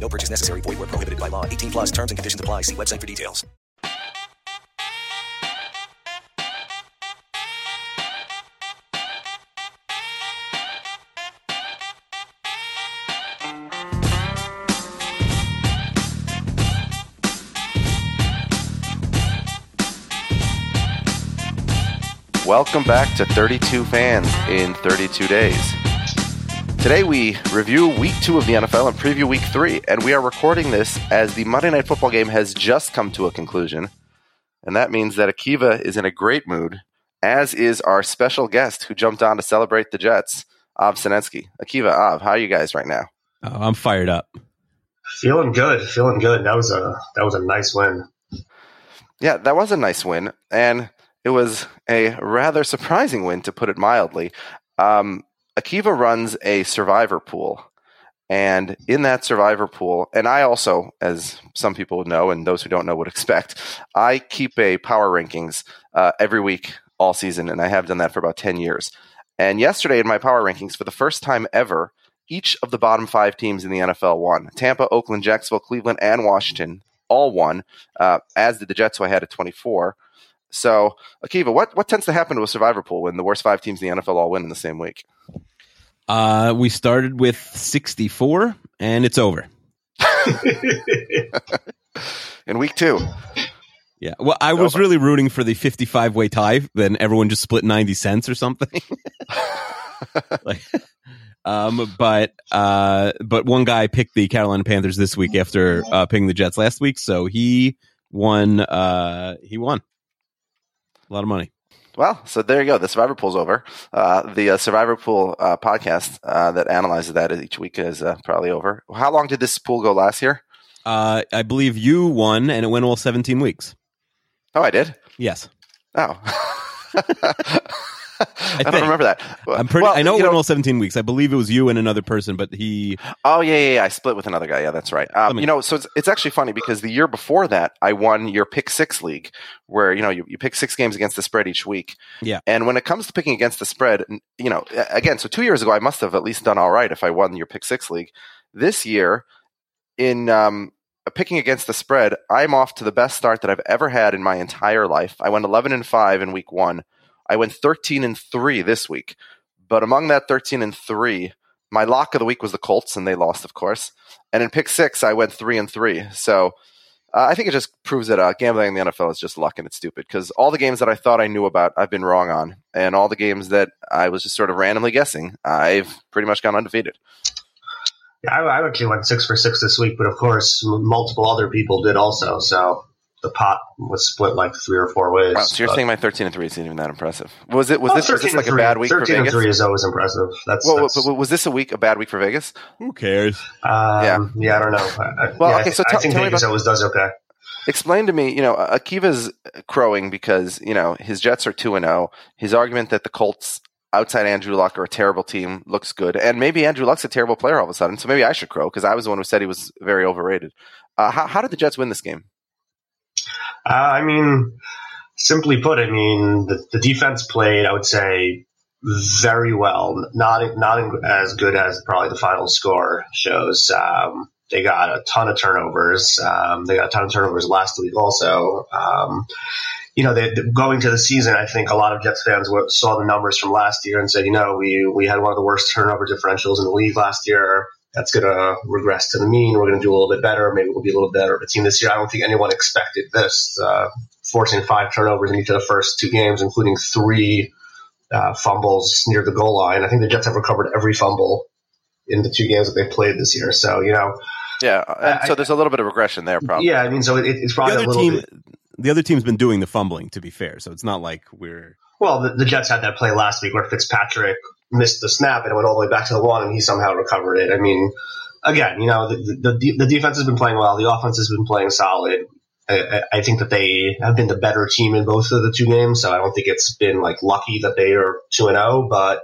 No purchase necessary. Void where prohibited by law. 18 plus terms and conditions apply. See website for details. Welcome back to 32 Fans in 32 Days. Today we review week two of the NFL and preview week three, and we are recording this as the Monday Night Football game has just come to a conclusion. And that means that Akiva is in a great mood, as is our special guest who jumped on to celebrate the Jets, Av Sinetsky. Akiva, Av, how are you guys right now? Oh, I'm fired up. Feeling good, feeling good. That was a that was a nice win. Yeah, that was a nice win, and it was a rather surprising win, to put it mildly. Um, Akiva runs a survivor pool. And in that survivor pool, and I also, as some people know, and those who don't know would expect, I keep a power rankings uh, every week all season, and I have done that for about 10 years. And yesterday in my power rankings, for the first time ever, each of the bottom five teams in the NFL won. Tampa, Oakland, Jacksonville, Cleveland, and Washington all won, uh, as did the Jets, who I had at 24. So, Akiva, what, what tends to happen to a survivor pool when the worst five teams in the NFL all win in the same week? Uh, we started with 64, and it's over. in week two. Yeah. Well, I was really rooting for the 55 way tie. Then everyone just split 90 cents or something. like, um, but uh, but one guy picked the Carolina Panthers this week after uh, picking the Jets last week, so he won. Uh, he won a lot of money. Well, so there you go. The Survivor Pool's over. Uh, the uh, Survivor Pool uh, podcast uh, that analyzes that each week is uh, probably over. How long did this pool go last year? Uh, I believe you won, and it went all 17 weeks. Oh, I did? Yes. Oh. I, I don't remember that. I'm pretty. Well, I know it went all 17 weeks. I believe it was you and another person, but he. Oh yeah, yeah, yeah. I split with another guy. Yeah, that's right. Um. You know, so it's, it's actually funny because the year before that, I won your pick six league, where you know you, you pick six games against the spread each week. Yeah. And when it comes to picking against the spread, you know, again, so two years ago, I must have at least done all right if I won your pick six league. This year, in um, picking against the spread, I'm off to the best start that I've ever had in my entire life. I went 11 and five in week one. I went 13 and 3 this week. But among that 13 and 3, my lock of the week was the Colts, and they lost, of course. And in pick six, I went 3 and 3. So uh, I think it just proves that uh, gambling in the NFL is just luck and it's stupid because all the games that I thought I knew about, I've been wrong on. And all the games that I was just sort of randomly guessing, I've pretty much gone undefeated. I, I actually went six for six this week, but of course, multiple other people did also. So the pot was split like three or four ways. Wow, so you're saying my thirteen and three isn't even that impressive? Was it? Was this, was this like a bad week for Vegas? Thirteen and three is always impressive. That's, well, that's was this a week a bad week for Vegas? Who cares? Um, yeah, yeah, I don't know. I, well, yeah, okay, so I, t- I think tell Vegas about, always does okay. Explain to me, you know, Akiva's crowing because you know his Jets are two and zero. His argument that the Colts outside Andrew Luck are a terrible team looks good, and maybe Andrew Luck's a terrible player all of a sudden. So maybe I should crow because I was the one who said he was very overrated. Uh, how, how did the Jets win this game? Uh, I mean, simply put, I mean the, the defense played. I would say very well. Not not as good as probably the final score shows. Um, they got a ton of turnovers. Um, they got a ton of turnovers last week also. Um, you know, they, going to the season, I think a lot of Jets fans saw the numbers from last year and said, you know, we we had one of the worst turnover differentials in the league last year. That's going to regress to the mean. We're going to do a little bit better. Maybe we'll be a little better of a team this year. I don't think anyone expected this, uh, forcing five turnovers in each of the first two games, including three uh, fumbles near the goal line. I think the Jets have recovered every fumble in the two games that they've played this year. So, you know. Yeah. I, so there's a little bit of regression there, probably. Yeah. I mean, so it, it's probably the a little team, bit. The other team's been doing the fumbling, to be fair. So it's not like we're. Well, the, the Jets had that play last week where Fitzpatrick missed the snap and it went all the way back to the one and he somehow recovered it. I mean, again, you know, the, the, the defense has been playing well. The offense has been playing solid. I, I, think that they have been the better team in both of the two games. So I don't think it's been like lucky that they are two and zero. But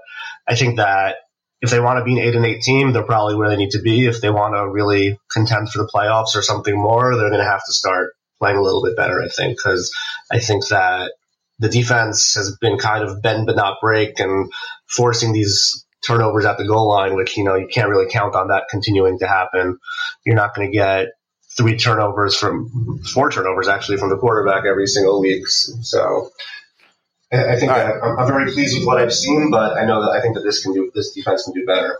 I think that if they want to be an eight and eight team, they're probably where they need to be. If they want to really contend for the playoffs or something more, they're going to have to start playing a little bit better. I think because I think that the defense has been kind of bend but not break and forcing these turnovers at the goal line, which you know you can't really count on that continuing to happen. You're not going to get three turnovers from four turnovers actually from the quarterback every single week. So I think right. I'm, I'm, very pleased with what I've seen, but I know that I think that this can do this defense can do better.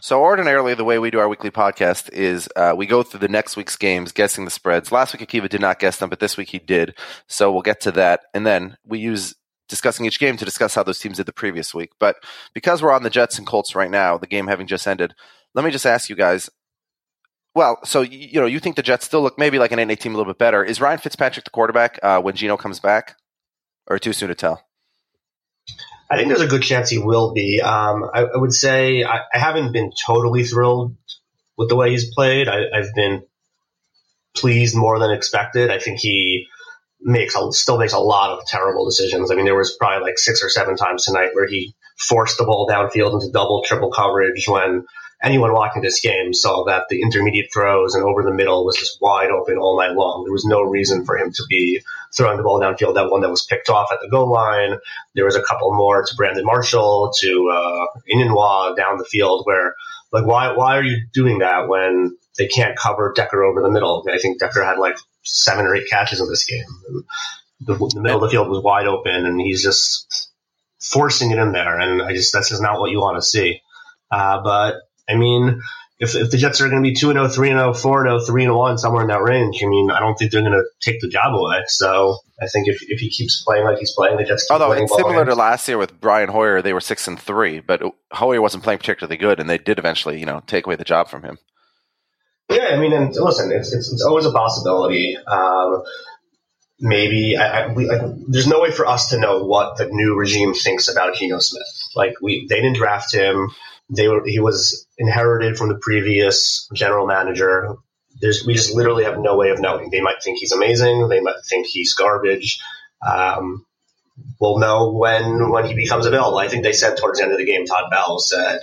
So ordinarily, the way we do our weekly podcast is uh, we go through the next week's games, guessing the spreads. Last week, Akiva did not guess them, but this week he did. So we'll get to that, and then we use discussing each game to discuss how those teams did the previous week. But because we're on the Jets and Colts right now, the game having just ended, let me just ask you guys well, so you know, you think the Jets still look maybe like an NA team a little bit better. Is Ryan Fitzpatrick the quarterback uh, when Geno comes back, or too soon to tell? I think there's a good chance he will be. Um, I, I, would say I, I, haven't been totally thrilled with the way he's played. I, have been pleased more than expected. I think he makes a, still makes a lot of terrible decisions. I mean, there was probably like six or seven times tonight where he forced the ball downfield into double, triple coverage when anyone watching this game saw that the intermediate throws and over the middle was just wide open all night long. There was no reason for him to be throwing the ball downfield. That one that was picked off at the goal line. There was a couple more to Brandon Marshall, to uh, down the field where, like, why, why are you doing that when they can't cover Decker over the middle? I think Decker had like seven or eight catches in this game. The, the middle of the field was wide open and he's just forcing it in there. And I just, that's just not what you want to see. Uh, but I mean, if, if the Jets are going to be 2 0, 3 0, 4 0, 3 0, 1, somewhere in that range, I mean, I don't think they're going to take the job away. So I think if, if he keeps playing like he's playing, the Jets Although it's similar games. to last year with Brian Hoyer, they were 6 and 3, but Hoyer wasn't playing particularly good, and they did eventually, you know, take away the job from him. Yeah, I mean, and listen, it's, it's, it's always a possibility. Um, maybe I, I, we, like, there's no way for us to know what the new regime thinks about Geno Smith. Like we, they didn't draft him. They were, he was inherited from the previous general manager. There's, we just literally have no way of knowing. They might think he's amazing. They might think he's garbage. Um, we'll know when when he becomes available. I think they said towards the end of the game, Todd Bowles said,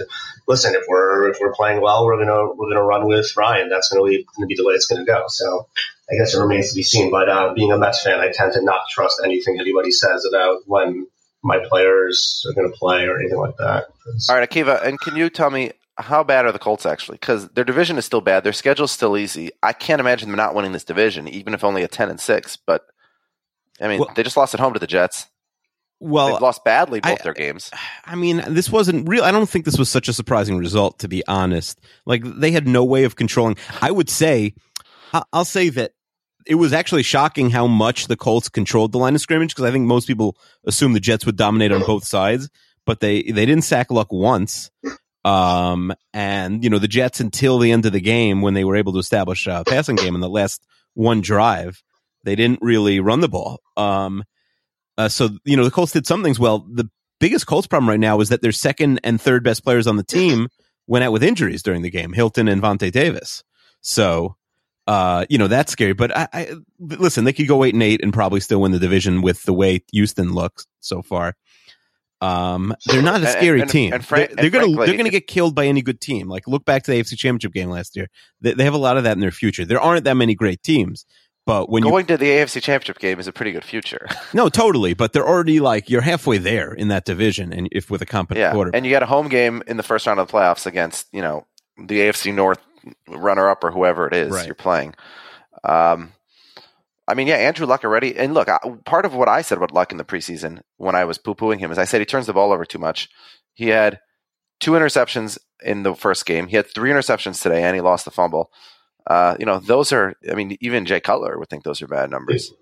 "Listen, if we're if we're playing well, we're gonna we're gonna run with Ryan. That's gonna be gonna be the way it's gonna go." So I guess it remains to be seen. But uh, being a Mets fan, I tend to not trust anything anybody says about when my players are going to play or anything like that. All right, Akiva, and can you tell me how bad are the Colts actually? Because their division is still bad, their schedule is still easy. I can't imagine them not winning this division, even if only a ten and six. But I mean, well, they just lost at home to the Jets. Well, they've lost badly both I, their games. I mean, this wasn't real. I don't think this was such a surprising result, to be honest. Like they had no way of controlling. I would say, I'll say that it was actually shocking how much the Colts controlled the line of scrimmage because I think most people assumed the Jets would dominate on both sides, but they they didn't sack Luck once. Um, and you know the Jets until the end of the game when they were able to establish a passing game in the last one drive, they didn't really run the ball. Um, uh, so you know the Colts did some things well. The biggest Colts problem right now is that their second and third best players on the team went out with injuries during the game, Hilton and Vontae Davis. So uh, you know, that's scary. But I, I, listen, they could go eight and eight and probably still win the division with the way Houston looks so far. Um, they're not a scary and, and, team. And they're, they're gonna they're gonna get killed by any good team. Like look back to the AFC Championship game last year. They, they have a lot of that in their future. There aren't that many great teams. But when going to the AFC Championship game is a pretty good future. no, totally. But they're already like you're halfway there in that division, and if with a competent yeah, quarterback, and you got a home game in the first round of the playoffs against you know the AFC North runner up or whoever it is right. you're playing. Um, I mean, yeah, Andrew Luck already. And look, I, part of what I said about Luck in the preseason when I was poo pooing him is I said he turns the ball over too much. He had two interceptions in the first game. He had three interceptions today, and he lost the fumble. Uh, you know, those are. I mean, even Jay Cutler would think those are bad numbers.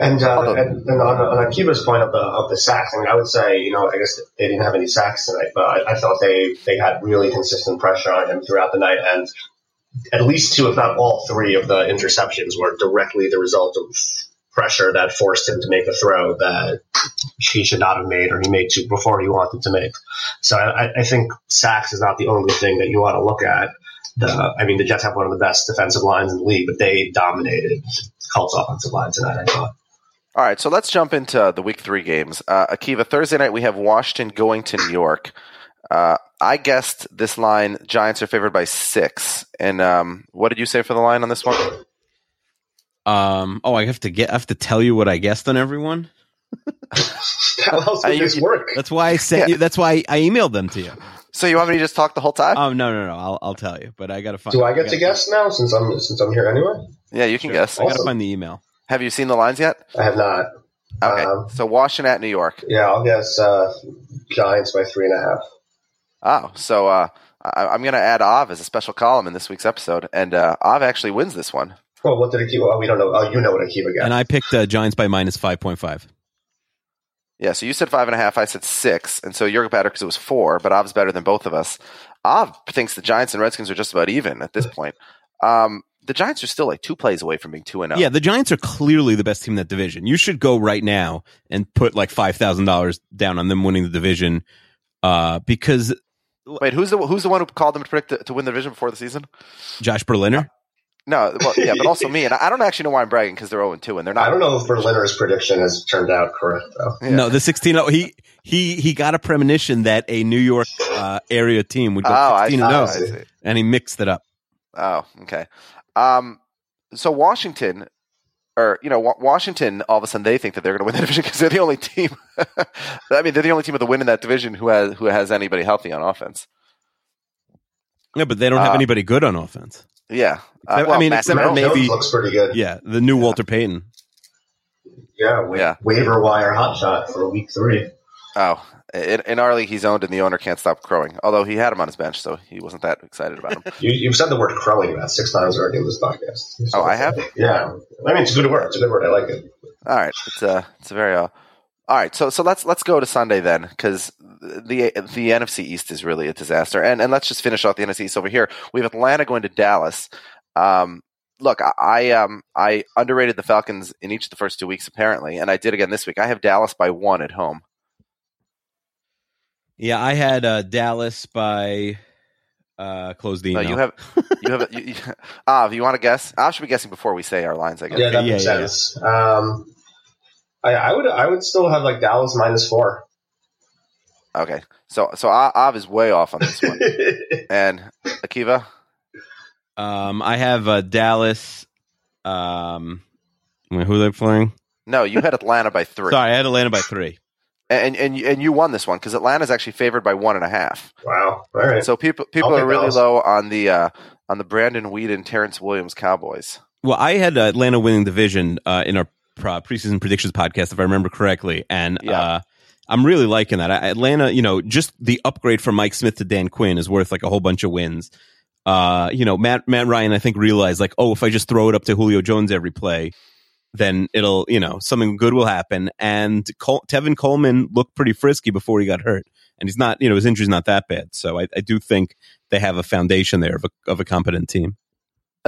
And, uh, and, and on, on Akiva's point of the of the sacks, I mean, I would say, you know, I guess they didn't have any sacks tonight, but I, I felt they they had really consistent pressure on him throughout the night, and at least two, if not all three, of the interceptions were directly the result of pressure that forced him to make a throw that he should not have made or he made to before he wanted to make. So I, I think sacks is not the only thing that you want to look at. The, I mean, the Jets have one of the best defensive lines in the league, but they dominated Colts offensive line tonight. I thought. All right, so let's jump into the week three games. Uh, Akiva, Thursday night we have Washington going to New York. Uh, I guessed this line Giants are favored by six. And um, what did you say for the line on this one? Um. Oh, I have to get. I have to tell you what I guessed on everyone. How else would you- this work? That's why I sent Yeah. you. That's why I emailed them to you. So you want me to just talk the whole time? Oh no, no, no. I'll I'll tell you, but I gotta find. Do I get gotta to guess now since I'm since I'm here anyway? yeah, you can Sure. guess. I gotta find the email. Have you seen the lines yet? I have not. Okay, Um, so Washington at New York. Yeah, I'll guess uh, Giants by three and a half. Oh, so uh, I, I'm going to add Av as a special column in this week's episode, and uh, Av actually wins this one. Well, what did Akiva? Oh, we don't know. Oh, you know what Akiva got. And I picked uh, Giants by minus five point five. Yeah, so you said five and a half, I said six, and so you're better because it was four, but Av's better than both of us. Av thinks the Giants and Redskins are just about even at this point. Um, the Giants are still like two plays away from being two and oh. zero. Yeah, the Giants are clearly the best team in that division. You should go right now and put like five thousand dollars down on them winning the division, uh, because Wait, who's the who's the one who called them to predict the, to win the division before the season? Josh Berliner. No, well, yeah, but also me, and I don't actually know why I'm bragging because they're zero and two, and they're not. I don't know if Berliner's prediction has turned out correct though. Yeah. No, the sixteen. oh, He he he got a premonition that a New York uh, area team would Oh, go I sixteen see. and I zero, see. and he mixed it up. Oh, okay. Um, so Washington, or you know, Washington, all of a sudden they think that they're going to win the division because they're the only team. I mean, they're the only team with a win in that division who has who has anybody healthy on offense. Yeah, but they don't have Uh, anybody good on offense. Yeah, Uh, I mean, Matt except for maybe- Jones looks pretty good. Yeah, the new Walter Payton. Yeah, wa- Yeah. waiver wire hotshot for week three. Oh, in, in our league, he's owned, and the owner can't stop crowing. Although he had him on his bench, so he wasn't that excited about him. You, you've said the word crowing about six times already in this podcast. Oh, I have? Yeah, I mean it's a good word. It's a good word. I like it. All right, it's uh, it's a very uh, all right. So so let's let's go to Sunday then, because the the NFC East is really a disaster, and and let's just finish off the NFC East over here. We have Atlanta going to Dallas. Um, look, I, I um I underrated the Falcons in each of the first two weeks apparently, and I did again this week. I have Dallas by one at home. Yeah, I had uh, Dallas by uh, close the No, email. you have you have you, you, Av. You want to guess? I should be guessing before we say our lines. I guess. Yeah, that makes yeah, sense. Um, I, I would I would still have like Dallas minus four. Okay. So so A- Av is way off on this one, and Akiva. um, I have uh, Dallas. Um, who are they playing? No, you had Atlanta by three. Sorry, I had Atlanta by three. and and you- and you won this one because Atlanta's actually favored by one and a half. wow. All right. So people people I'll are really Dallas. low on the uh, on the Brandon Weed and Terrence Williams Cowboys. Well, I had uh, Atlanta winning division uh, in our preseason predictions podcast, if I remember correctly, and Yeah. uh, I'm really liking that. Atlanta, you know, just the upgrade from Mike Smith to Dan Quinn is worth like a whole bunch of wins. Uh, you know, Matt Matt Ryan, I think realized like, oh, if I just throw it up to Julio Jones every play, then it'll, you know, something good will happen. And Col- Tevin Coleman looked pretty frisky before he got hurt, and he's not, you know, his injury's not that bad. So I, I do think they have a foundation there of a, of a competent team.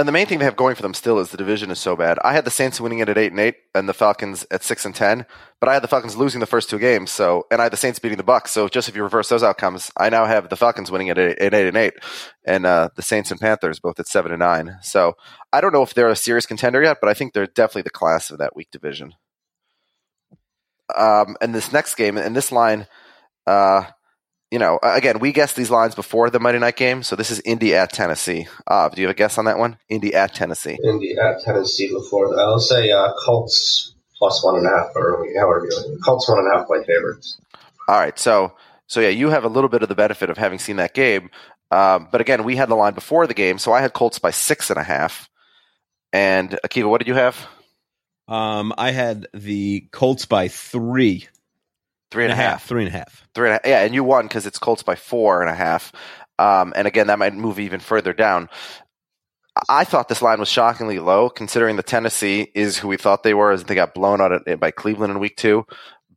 And the main thing they have going for them still is the division is so bad. I had the Saints winning it at eight and eight, and the Falcons at six and ten. But I had the Falcons losing the first two games, so and I had the Saints beating the Bucks. So just if you reverse those outcomes, I now have the Falcons winning it at eight, and eight, and uh, the Saints and Panthers both at seven and nine. So I don't know if they're a serious contender yet, but I think they're definitely the class of that weak division. Um, and this next game and this line, uh, you know, again, we guessed these lines before the Monday night game, so this is Indy at Tennessee. Uh, do you have a guess on that one? Indy at Tennessee. Indy at Tennessee before. I'll say uh, Colts plus one and a half, or however you like. Colts one and a half by favorites. All right, so so yeah, you have a little bit of the benefit of having seen that game, um, but again, we had the line before the game, so I had Colts by six and a half. And Akiva, what did you have? Um, I had the Colts by three. Three and a half. Three and a half. Three and a, yeah, and you won because it's Colts by four and a half. Um, and again, that might move even further down. I thought this line was shockingly low, considering the Tennessee is who we thought they were, as they got blown out by Cleveland in week two.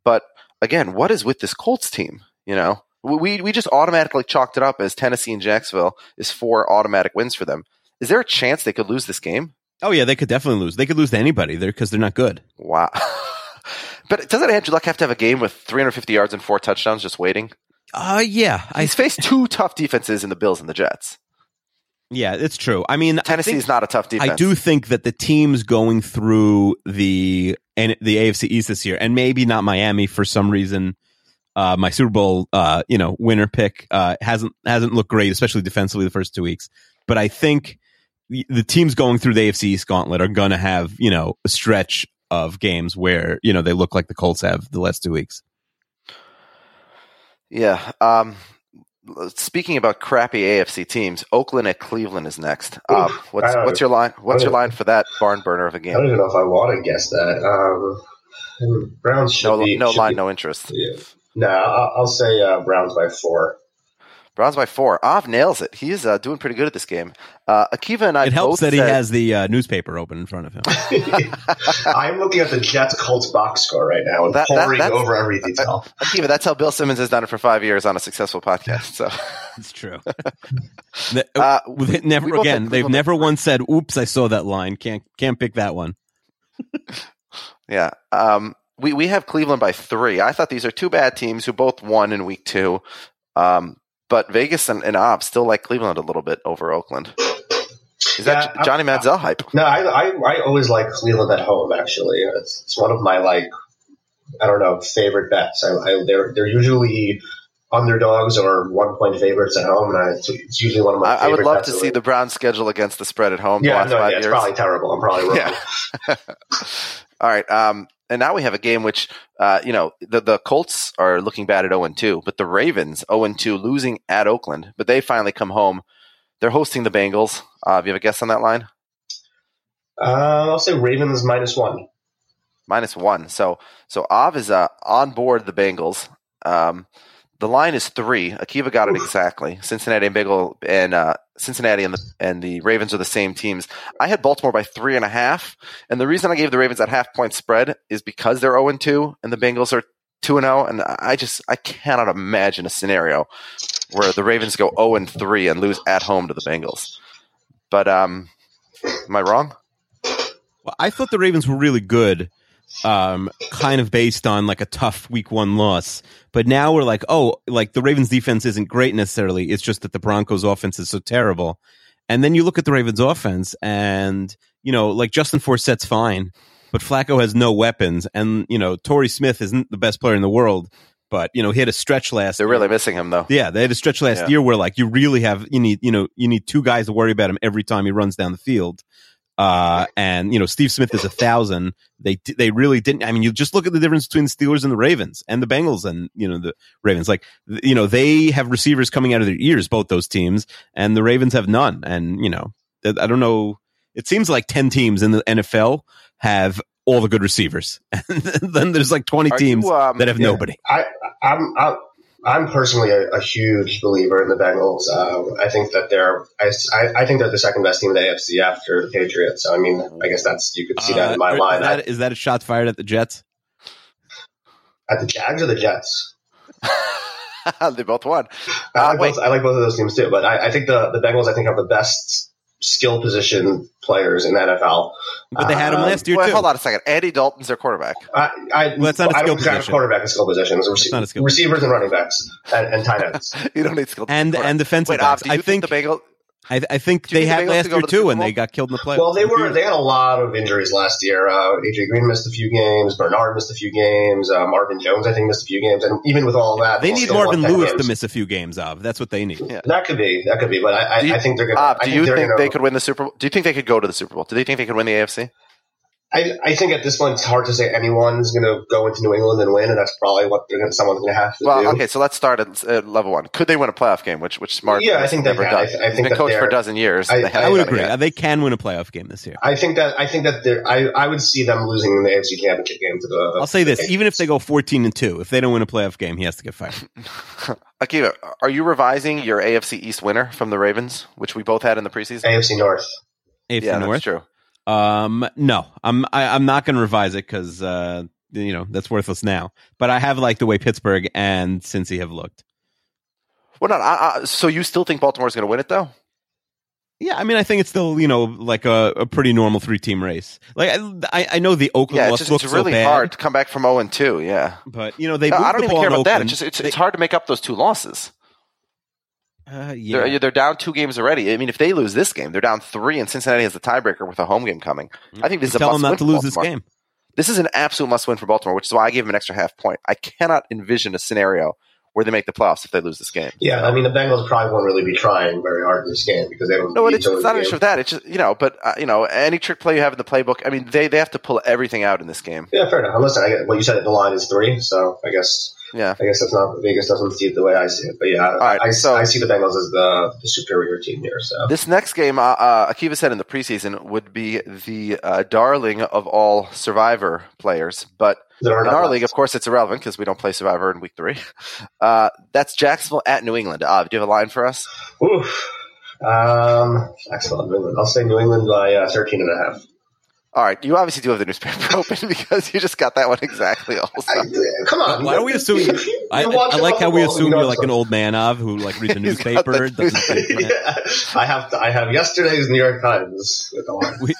But again, what is with this Colts team? You know, we we just automatically chalked it up as Tennessee and Jacksonville is four automatic wins for them. Is there a chance they could lose this game? Oh yeah, they could definitely lose. They could lose to anybody there because they're not good. Wow. but doesn't Andrew Luck have to have a game with 350 yards and four touchdowns just waiting? Uh yeah. He's faced two tough defenses in the Bills and the Jets. Yeah, it's true. I mean, Tennessee is not a tough defense. I do think that the teams going through the and the AFC East this year, and maybe not Miami for some reason. Uh, my Super Bowl, uh, you know, winner pick uh, hasn't hasn't looked great, especially defensively the first two weeks. But I think the, the teams going through the AFC East gauntlet are going to have you know a stretch of games where you know they look like the Colts have the last two weeks. Yeah. Um, speaking about crappy AFC teams, Oakland at Cleveland is next. Um, what's what's your line? What's your line for that barn burner of a game? I don't even know if I want to guess that. Um, Browns should No, be no should line, be- no interest. Yeah. No, I'll, I'll say uh, Browns by four. Browns by four. Av nails it. He's uh, doing pretty good at this game. Uh, Akiva and I It helps both that he has the uh, newspaper open in front of him. I'm looking at the Jets Colts box score right now and That- that- poring over every detail. Akiva. That's how Bill Simmons has done it for five years on a successful podcast. So It's true. The- Uh, never again. They've never at once said, "Oops, I saw that line." Can't can't pick that one. yeah, um, we we have Cleveland by three. I thought these are two bad teams who both won in week two. Um, but Vegas and, and Ob still like Cleveland a little bit over Oakland. Is that Yeah, Johnny Manziel hype? No, I, I I always like Cleveland at home. Actually, it's, it's one of my like I don't know favorite bets. I, I they're they're usually underdogs or one point favorites at home, and I, it's, it's usually one of my. I, I would love to see the Browns schedule against the spread at home. Yeah, no, yeah, it's probably terrible. I'm probably wrong. Yeah. All right. Um, and now we have a game which, uh, you know, the, the Colts are looking bad at 0 2, but the Ravens 0 2 losing at Oakland, but they finally come home. They're hosting the Bengals. Uh, do you have a guess on that line? Uh, I'll say Ravens minus one. Minus one. So, so Av is uh, on board the Bengals. Um, the line is three. Akiva got it exactly. Cincinnati and Bengal and uh, Cincinnati and the and the Ravens are the same teams. I had Baltimore by three and a half, and the reason I gave the Ravens that half point spread is because they're zero and two, and the Bengals are two and zero, and I just I cannot imagine a scenario where the Ravens go zero and three and lose at home to the Bengals. But um, am I wrong? Well, I thought the Ravens were really good, um, kind of based on like a tough week one loss. But now we're like, oh, like the Ravens defense isn't great necessarily. It's just that the Broncos offense is so terrible. And then you look at the Ravens offense and, you know, like Justin Forsett's fine, but Flacco has no weapons. And, you know, Torrey Smith isn't the best player in the world, but, you know, he had a stretch last They're really missing him though. yeah, they had a stretch last Yeah. year where like you really have you need you know you need two guys to worry about him every time he runs down the field. Uh, and you know Steve Smith is a thousand. They they really didn't. I mean, you just look at the difference between the Steelers and the Ravens, and the Bengals and you know the Ravens. Like you know they have receivers coming out of their ears, both those teams, and the Ravens have none. And you know I don't know. It seems like ten teams in the NFL have all the good receivers, and then there's like twenty Are teams you, um, that have yeah. nobody. I, I'm, I'm, I'm personally a, a huge believer in the Bengals. Um, I think that they're, I, I- I think they're the second best team in the AFC after the Patriots. So I mean, I guess that's you could see that in my Uh, line. Is that, is that a shot fired at the Jets? At the Jags or the Jets? they both won. I Uh, like, wait, both, I like both of those teams too, but I, I think the, the Bengals, I think, have the best skill position players in NFL. But they had him Um, last year wait, too. hold on a second. Andy Dalton's their quarterback. I, I, Well, that's not a I skill don't position. quarterback a skill position. It's That's not a skill receivers and running backs and, and tight ends. You don't need skill. And and defensive Wait, backs. Av, do you I think, think the Bengals? I, I think Do they had the Bengals last year to too, Super and they got killed in the playoffs. Well, they were they had a lot of injuries last year. Uh, AJ Green missed a few games. Bernard missed a few games. Uh, Marvin Jones, I think, missed a few games. And even with all that, They they need Marvin Lewis games. to miss a few games of. That's what they need. Yeah. That could be. That could be. But I, I, you- I think they're going. Av, I do you they're think gonna, they could win the Super Bowl? Do you think they could go to the Super Bowl? Do they think they could win the AFC? I, I think at this point it's hard to say anyone's going to go into New England and win, and that's probably what they're gonna, someone's going to have to do. Well, do. okay, so let's start at uh, level one. Could they win a playoff game? Which which Smart Yeah, I think they never can. done. I I think been coached for a dozen years. I- They I I would done agree. yet. They can win a playoff game this year. I think that I think that they're, I I would see them losing in the AFC Championship game to the. I'll say this: even if they go fourteen and two, if they don't win a playoff game, he has to get fired. Akiva, are you revising your AFC East winner from the Ravens, which we both had in the preseason? AFC North. AFC yeah, North. that's true. Um, no, I'm I, I'm not going to revise it because uh, you know that's worthless now. But I have liked the way Pittsburgh and Cincy have looked. Well, not. I, I, so you still think Baltimore's going to win it, though? Yeah, I mean, I think it's still you know like a, a pretty normal three team race. Like I, I know the Oakland Yeah, it's, just, looks it's really so hard to come back from zero and two. Yeah, but you know they. No, I don't the even care about that. It's just it's, They- it's hard to make up those two losses. Uh, yeah. They're, they're down two games already. I mean, if they lose this game, they're down three, and Cincinnati has the tiebreaker with a home game coming. I think this is a Tell must them not win to for lose this Baltimore. game. This is an absolute must win for Baltimore, which is why I gave them an extra half point. I cannot envision a scenario where they make the playoffs if they lose this game. Yeah, I mean the Bengals probably won't really be trying very hard in this game because they don't. No, need it's, to it's not the an issue of that. It's just you know, but uh, you know, any trick play you have in the playbook. I mean, they they have to pull everything out in this game. Yeah, fair enough. Listen, I get, well, you said the line is three, so I guess Yeah. I guess that's not Vegas doesn't see it the way I see it. But yeah, right, I, so- I see the Bengals as the, the superior team here. So This next game, uh, uh, Akiva said in the preseason, would be the uh, darling of all Survivor players, but in our left. league, of course, it's irrelevant because we don't play Survivor in week three. Uh, that's Jacksonville at New England. Uh, do you have a line for us? Oof. Um, excellent. New England. I'll say New England by uh, 13 and a half. All right, you obviously do have the newspaper open because you just got that one exactly. Also, I, come on. Why don't we assume? You- You, you I, I like how we assume you know you're like an old man of who like reads the He's newspaper. the doesn't yeah, I have to, I have yesterday's New York Times with the.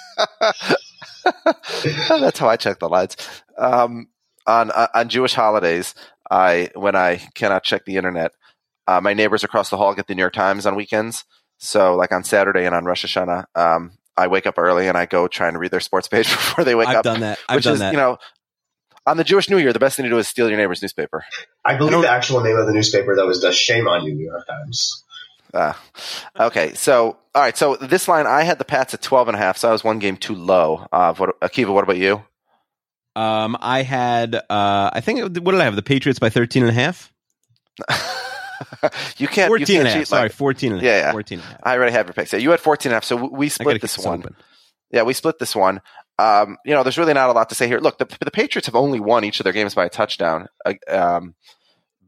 That's how I check the lines. Um, on uh, on Jewish holidays, I when I cannot check the internet, uh, my neighbors across the hall get the New York Times on weekends. So, like on Saturday and on Rosh Hashanah, um, I wake up early and I go try and read their sports page before they wake I've up. done that. I've which done is, that. you know, on the Jewish New Year, the best thing to do is steal your neighbor's newspaper. I believe the actual name of the newspaper though was the Shame on You New York Times. Uh, okay, so all right, so this line I had the Pats at twelve and a half, so I was one game too low. Uh, what, Akiva, what about you? Um, I had, uh, I think, what did I have? The Patriots by 13 and a half? you can't. 14 you can't and a half. cheat Sorry, 14 and a Yeah, half. yeah. 14 and a half. I already have your picks. Yeah, you had 14 and a half, so we- we I gotta split this one. open. Yeah, we split this one. Um, you know, there's really not a lot to say here. Look, the, the Patriots have only won each of their games by a touchdown. Uh, um,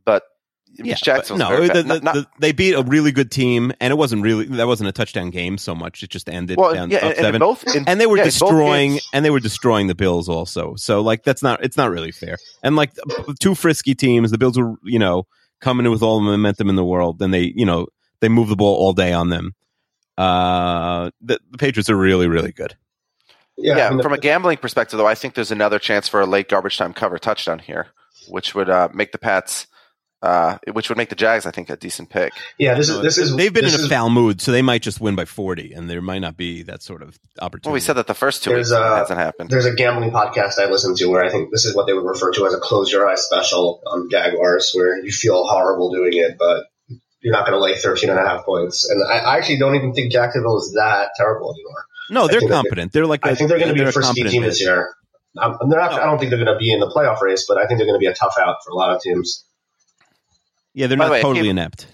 but Yeah, Jacksonville's no, the, the, Not- the- they beat a really good team, and it wasn't really that wasn't a touchdown game so much. It just ended well, down yeah, up and, and seven, in both, in, and they were yeah, destroying and they were destroying the Bills also. So like that's not it's not really fair. And like two frisky teams, the Bills were you know coming in with all the momentum in the world, and they you know they move the ball all day on them. Uh, the, the Patriots are really really good. Yeah, yeah, I mean, from a gambling perspective, though, I think there's another chance for a late garbage time cover touchdown here, which would uh, make the Pats, uh, which would make the Jags, I think, a decent pick. yeah, this is this is They've been in a is- foul mood, so they might just win by forty, and there might not be that sort of opportunity. Well, we said that the first two There's weeks a- hasn't happened. There's a gambling podcast I listen to where I think this is what they would refer to as a close your eyes special on Jaguars, where you feel horrible doing it, but you're not going to lay 13 and a half points. And I, I actually don't even think Jacksonville is that terrible anymore. No, they're think that they- competent. They're like I a- think they're going to be a first team this bid. year. Um, they're not, No. I don't think they're going to be in the playoff race, but I think they're going to be a tough out for a lot of teams. Yeah, they're By the not way, totally Akiva- inept.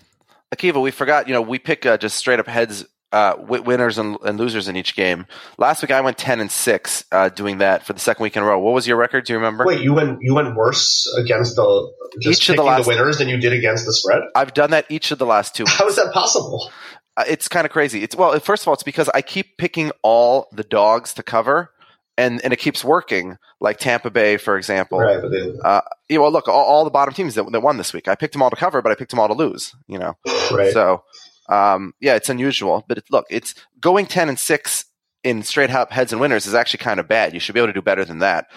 Akiva, we forgot. You know, we pick uh, just straight up heads, uh, winners and, and losers in each game. Last week I went ten and six, uh, doing that for the second week in a row. What was your record? Do you remember? Wait, you went you went worse against the just Each of the last- the winners than you did against the spread. I've done that each of the last two. How is that possible? Uh, it's kind of crazy. It's well, first of all, it's because I keep picking all the dogs to cover, and and it keeps working. Like Tampa Bay, for example. Right, but they, Uh, yeah, well, look, all, all the bottom teams that, that won this week, I picked them all to cover, but I picked them all to lose. You know, right. so um, yeah, it's unusual. But it, look, it's going ten and six in straight up heads and winners is actually kind of bad. You should be able to do better than that.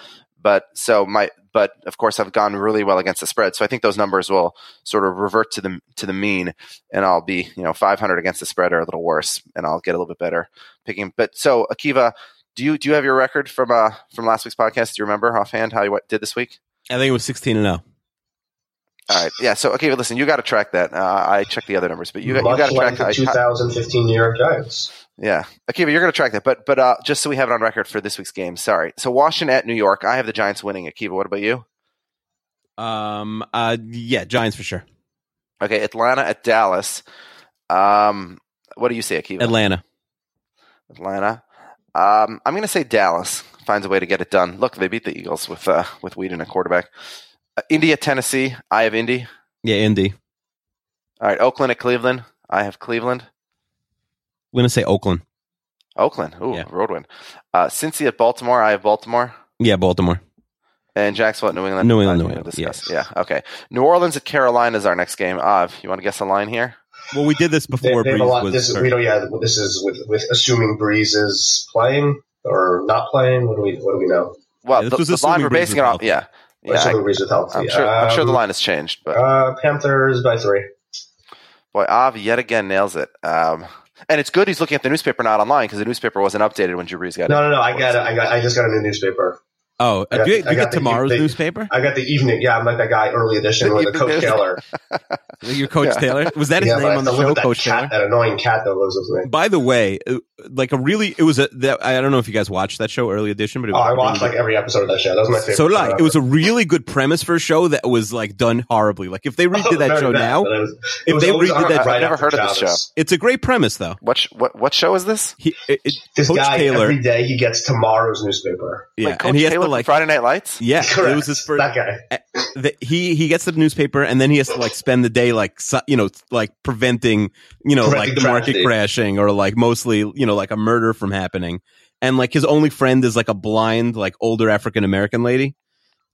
But so my, but of course, I've gone really well against the spread. So I think those numbers will sort of revert to the to the mean, and I'll be you know 500 against the spread or a little worse, and I'll get a little bit better picking. But so Akiva, do you do you have your record from uh from last week's podcast? Do you remember offhand how you what, did this week? I think it was sixteen and zero. All right, yeah. So okay, listen, you got to track that. Uh, I checked the other numbers, but you got you got to like track. the 2015 New York Giants. Yeah, Akiva, you're going to track that, but but uh, just so we have it on record for this week's game. Sorry. So Washington at New York. I have the Giants winning. Akiva, what about you? Um. Uh. Yeah. Giants for sure. Okay, Atlanta at Dallas. Um, what do you say, Akiva? Atlanta. Atlanta. Um, I'm going to say Dallas finds a way to get it done. Look, they beat the Eagles with uh, with Weeden at quarterback. Uh, Indy, Tennessee. I have Indy. Yeah. Indy. All right, Oakland at Cleveland. I have Cleveland. I'm gonna say Oakland. Oakland. Ooh, Yeah. road win. Uh, Cincy at Baltimore. I have Baltimore. Yeah. Baltimore. And Jacksonville at New England. New England, New England, discuss. Yeah. Okay. New Orleans at Carolina is our next game. Av, you want to guess a line here? Well, we did this before. they have Brees a lot. was This we don't. Yeah, this is with with assuming Brees is playing or not playing. What do we What do we know? Well, Yeah, this the, was the line we're basing it on. healthy. Yeah. Yeah. assuming I, Brees is healthy. am sure. I'm sure the Um, line has changed, but Uh, Panthers by three. boy, Av yet again nails it. Um, and it's good he's looking at the newspaper, not online, because the newspaper wasn't updated when Drew Brees got No, it. no, no. I got it. I got. I just got a new newspaper. Oh, I got- do you, do you got get the- tomorrow's the- newspaper? I got the evening. Yeah, I'm like that guy early edition The with the Coach news. Taylor. Your Coach Yeah. Taylor was that his yeah, name on the show, that Coach cat, Taylor? That annoying cat that lives with me. By the way, uh, like a really, it was a. That, I don't know if you guys watched that show, Early Edition, but it Oh, was I a watched really like every episode of that show. That was my favorite. So show like it was a really good premise for a show that was like done horribly. Like if they redid that show bad, now, was- if was they always redid that- right I've never heard of this Travis. it's a great premise though. What, what what show is this? He, it, it- This Coach guy Taylor, every day he gets tomorrow's newspaper. yeah, Coach and he has Taylor to like, Friday Night Lights. yeah, Correct. it was his first. That guy. the, he he gets the newspaper and then he has to like spend the day like su- you know like preventing you know Preventing like the market tragedy. crashing or like mostly you know like a murder from happening and like his only friend is like a blind like older African American lady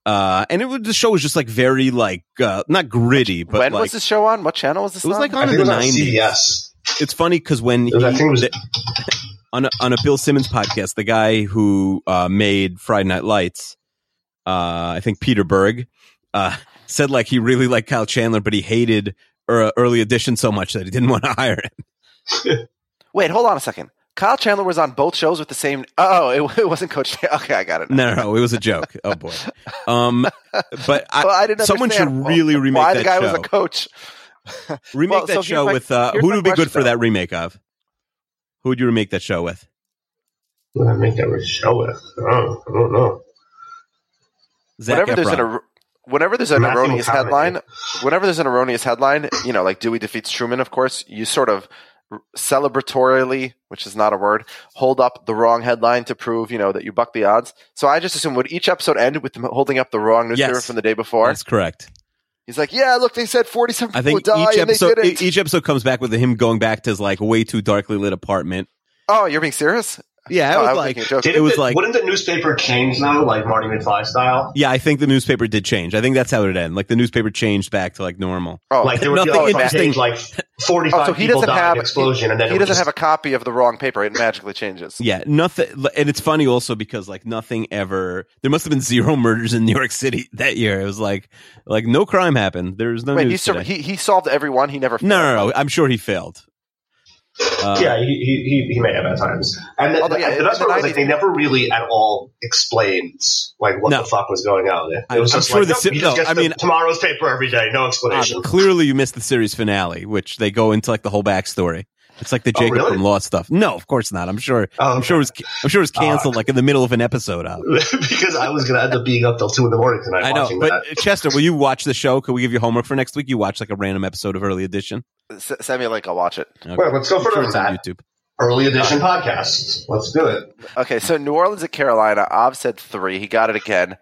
uh and it was the show was just like very like uh not gritty but when like was this show on? What channel was this it was on? like I on think in the was on 90s CBS. it's funny because when It was- I think it was- the- on a, on a Bill Simmons podcast, the guy who uh, made Friday Night Lights, uh, I think Peter Berg, uh, said like he really liked Kyle Chandler, but he hated uh, Early Edition so much that he didn't want to hire him. Wait, hold on a second. Kyle Chandler was on both shows with the same. Oh, it, it wasn't Coach. Okay, I got it. No, no, no, it was a joke. Oh boy. Um, but I, Well, I didn't someone should really remake that. why that the guy show. was a coach. remake Well, that here's show my- with uh, who would be good for though. that remake of? Who would you remake that show with? What did I make that show with? Oh, I don't know. Zach whenever there's an er- whenever there's an Matthew erroneous McConaughey. headline, whenever there's an erroneous headline, you know, like Dewey defeats Truman. Of course, you sort of celebratorily, which is not a word, hold up the wrong headline to prove, you know, that you buck the odds. So I just assume would each episode end with them holding up the wrong newspaper Yes. from the day before? That's correct. He's like, "Yeah, look, they said 47 I people think die each and episode they didn't." each episode comes back with him going back to his like way too darkly lit apartment. oh, you're being serious? Yeah, it Oh, was I was like making a it was the, like wouldn't the newspaper change though, like Marty McFly style? yeah, I think the newspaper did change. I think that's how it ended. Like the newspaper changed back to like normal. Oh, Like there would be Nothing oh, interesting. page, like forty-five oh, so he people doesn't died have in explosion, and then he doesn't just- have a copy of the wrong paper. It magically changes. Yeah, nothing. And it's funny also because like nothing ever. There must have been zero murders in New York City that year. It was like like no crime happened. There's no Wait, he, sur- today. he he solved every one. He never. no, no, no. I'm sure he failed. Uh, yeah, he, he, he, may have at times. And the, Although, yeah, the in best the part was like they never really at all explained like what No. the fuck was going on. It was I'm just sure like the no, si- he just no, I mean- tomorrow's paper every day, no uh, explanation. clearly, you missed the series finale, which they go into like the whole backstory. It's like the Oh, Jacob really? from Law stuff. No, of course not. I'm sure. Oh, I'm sure it was. I'm sure it was canceled Uh, like in the middle of an episode of. because I was gonna end up being up till two in the morning tonight I know, but that. Chester, will you watch the show? Could we give you homework for next week? You watch like a random episode of Early Edition. S- send me a link. I'll watch it. Okay. Well, let's go I'm further sure it's on that. YouTube. Early edition podcast. Let's do it. Okay, so New Orleans at Carolina. Av said three. He got it again.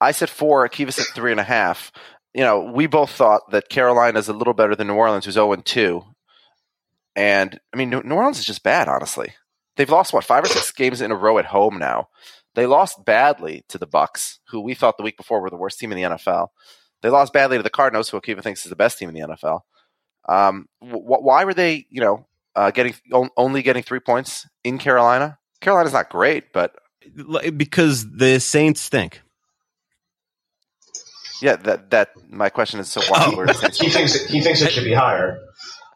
I said four. Akiva said three and a half. You know, we both thought that Carolina is a little better than New Orleans, who's zero and two. And I mean, New New Orleans is just bad. Honestly, they've lost what five or six games in a row at home now. They lost badly to the Bucks, who we thought the week before were the worst team in the NFL. They lost badly to the Cardinals, who Akiva thinks is the best team in the NFL. Um, wh- why were they, you know, uh, getting on- only getting three points in Carolina? Carolina's not great, but Because the Saints stink. yeah, that that my question is so why Oh. were the Saints- He thinks it, he thinks it should be higher.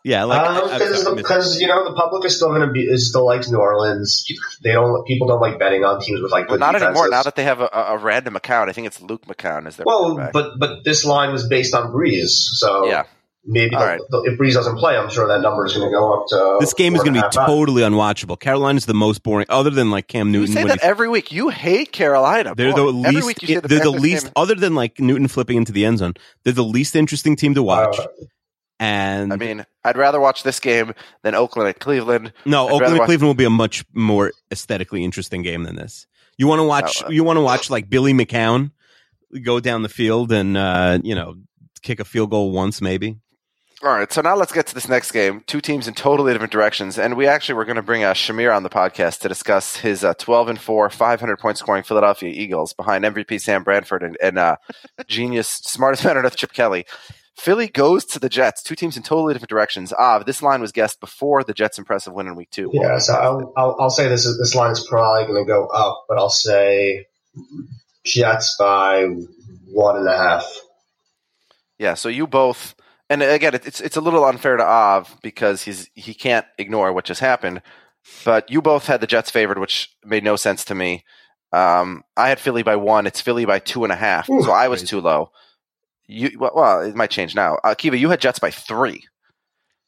Yeah, like I- I- because I missed- because you know the public is still going to be is still likes New Orleans. They don't people don't like betting on teams with like Well, good not anymore. defenses. Now that they have a, a a random account, I think it's Luke McCown is their well, but but this line was based on Brees, so yeah, maybe the, right. the, if Brees doesn't play, I'm sure that number is going to go up to. This game is going to be half, five. totally unwatchable. Carolina's the most boring, other than like Cam Newton. You Newton. say that he- every week. You hate Carolina. they're Boy, the every least. week you say the they're the least, game- other than like Newton flipping into the end zone. They're the least interesting team to watch. Uh, and I mean, I'd rather watch this game than Oakland and Cleveland. no, I'd Oakland and watch- Cleveland will be a much more aesthetically interesting game than this. You want to watch? Oh, uh, you want to watch like Billy McCown go down the field and uh, you know kick a field goal once, maybe. All right, so now let's get to this next game. Two teams in totally different directions, and we actually were going to bring uh, Shamir on the podcast to discuss his uh, 12 and 4, 500 point scoring Philadelphia Eagles behind MVP Sam Bradford and, and uh, genius, smartest man on earth Chip Kelly. Philly goes to the Jets. Two teams in totally different directions. Ah, this line was guessed before the Jets' impressive win in Week Two. Yeah, so I'll, I'll, I'll say this this line is probably going to go up, but I'll say Jets by one and a half. Yeah, so you both, and again, it's it's a little unfair to Av because he's he can't ignore what just happened. But you both had the Jets favored, which made no sense to me. Um, I had Philly by one. It's Philly by two and a half, Ooh, so I was crazy. too low. You well, it might change now. Uh, Kiva, you had Jets by three,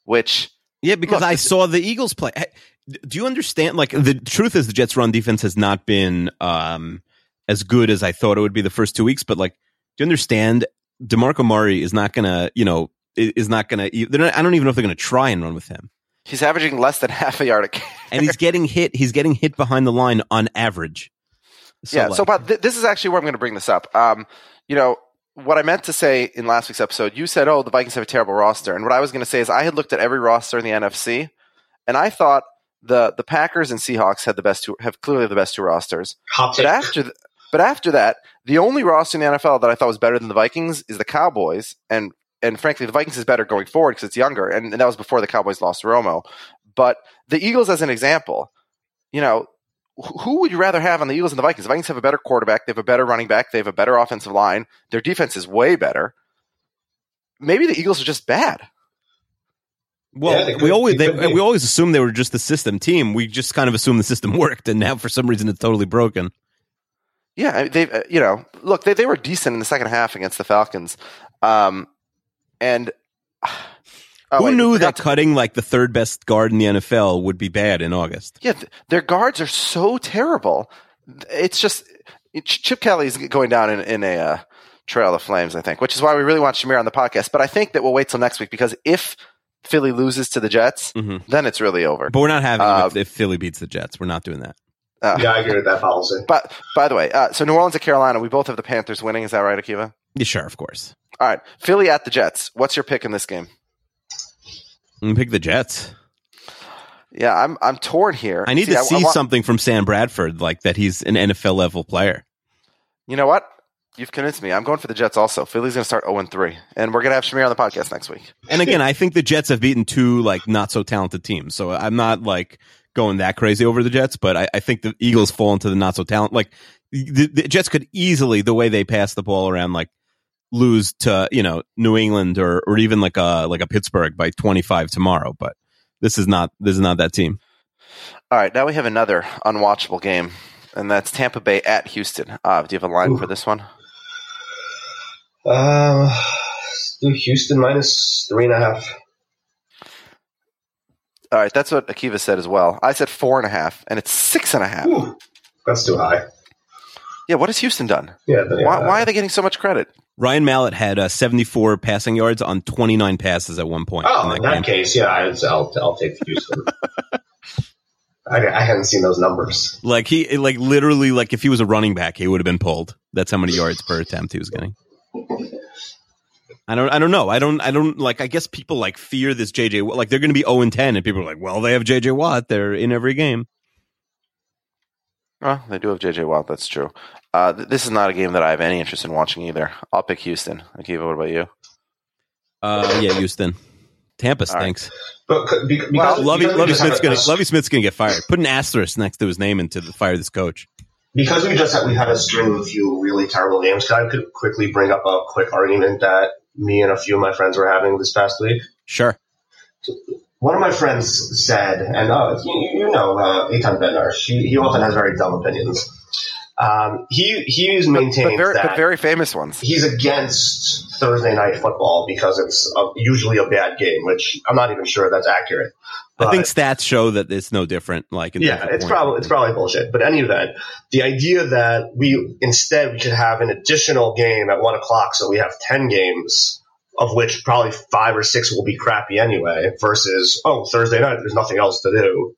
which Yeah, because Look, I saw the Eagles play. Do you understand? Like the truth is, the Jets' run defense has not been um, as good as I thought it would be the first two weeks. But like, do you understand? Demarco Murray is not gonna, you know, is not gonna. They're not, I don't even know if they're gonna try and run with him. he's averaging less than half a yard a carry. And he's getting hit. He's getting hit behind the line on average. yeah. like- so, but th- this is actually where I'm going to bring this up. Um, you know, what I meant to say in last week's episode, you said, "Oh, the Vikings have a terrible roster," and what I was going to say is, I had looked at every roster in the NFC, and I thought the the Packers and Seahawks had the best two, have clearly the best two rosters. Hot But take. after, th- but after that, the only roster in the NFL that I thought was better than the Vikings is the Cowboys, and and frankly, the Vikings is better going forward because it's younger, and, and that was before the Cowboys lost Romo. But the Eagles, as an example, you know, who would you rather have on the Eagles and the Vikings? The Vikings have a better quarterback, they have a better running back, they have a better offensive line, their defense is way better. Maybe the Eagles are just bad. Well, Yeah, could- we always they they, we always assumed they were just the system team. We just kind of assumed the system worked, and now for some reason it's totally broken. Yeah, they uh, you know, look, they they were decent in the second half against the Falcons, um, and oh, Who wait, knew forgot that cutting like the third best guard in the NFL would be bad in August? Yeah, th- their guards are so terrible. It's just Ch- Chip Kelly's going down in, in a uh, trail of flames, I think, which is why we really want Shamir on the podcast. But I think that we'll wait till next week because if Philly loses to the Jets, Mhm. then it's really over. But we're not having Uh, if, if Philly beats the Jets. We're not doing that. Uh, yeah, I agree with that policy. But by the way, uh, so New Orleans at Carolina, we both have the Panthers winning. Is that right, Akiva? Yeah, sure, of course. All right, Philly at the Jets. What's your pick in this game? I'm pick the Jets. Yeah, I'm I'm torn here. I need to I- I see want- something from Sam Bradford, like that he's an NFL level player. You know what? You've convinced me. I'm going for the Jets also. Philly's going to start 0 3. And we're going to have Shamir on the podcast next week. And again, I think the Jets have beaten two like not so talented teams. So I'm not like going that crazy over the Jets, but I, I think the Eagles fall into the not so talent. Like the, the Jets could easily, the way they pass the ball around, like lose to you know New England or or even like a like a Pittsburgh by 25 tomorrow. But this is not this is not that team. All right, now we have another unwatchable game, and that's Tampa Bay at Houston. Uh, do you have a line Ooh. for this one? Um, do Houston minus three and a half. All right, that's what Akiva said as well. I said four and a half, and it's six and a half. Ooh, that's too high. Yeah, what has Houston done? Yeah, but, Why, yeah. why are they getting so much credit? Ryan Mallett had uh, 74 passing yards on 29 passes at one point. Oh, in in that that game. case, yeah, I'd, I'll I'll take Houston. I, I hadn't seen those numbers. Like he, like literally, like if he was a running back, he would have been pulled. That's how many yards per attempt he was getting. I don't, I don't know. I don't, I don't like. I guess people like fear this JJ. Like they're going to be zero and ten, and people are like, well, they have JJ Watt. They're in every game. Well, they do have JJ Watt. That's true. Uh, th- this is not a game that I have any interest in watching either. I'll pick Houston. Akiva, what about you? Uh, yeah, Houston, Tampa All right. stinks. But because, Well, Lovie, because Lovie Smith's gonna, Lovie Smith's gonna get fired. Put an asterisk next to his name into the fire this coach. because we just had, we had a string of a few really terrible games. Could I could quickly bring up a quick argument that me and a few of my friends were having this past week? Sure. One of my friends said, and uh, you, you know, uh, Eitan Bednar, she, he often has very dumb opinions. Um, he he's But, maintained but very, that but very famous ones. he's against Thursday night football because it's a, usually a bad game, which I'm not even sure that's accurate. But, I think stats show that it's no different. Like, in yeah, it's probably it's probably bullshit. But any event, the idea that we instead we should have an additional game at one o'clock, so we have ten games, of which probably five or six will be crappy anyway. Versus oh Thursday night, there's nothing else to do.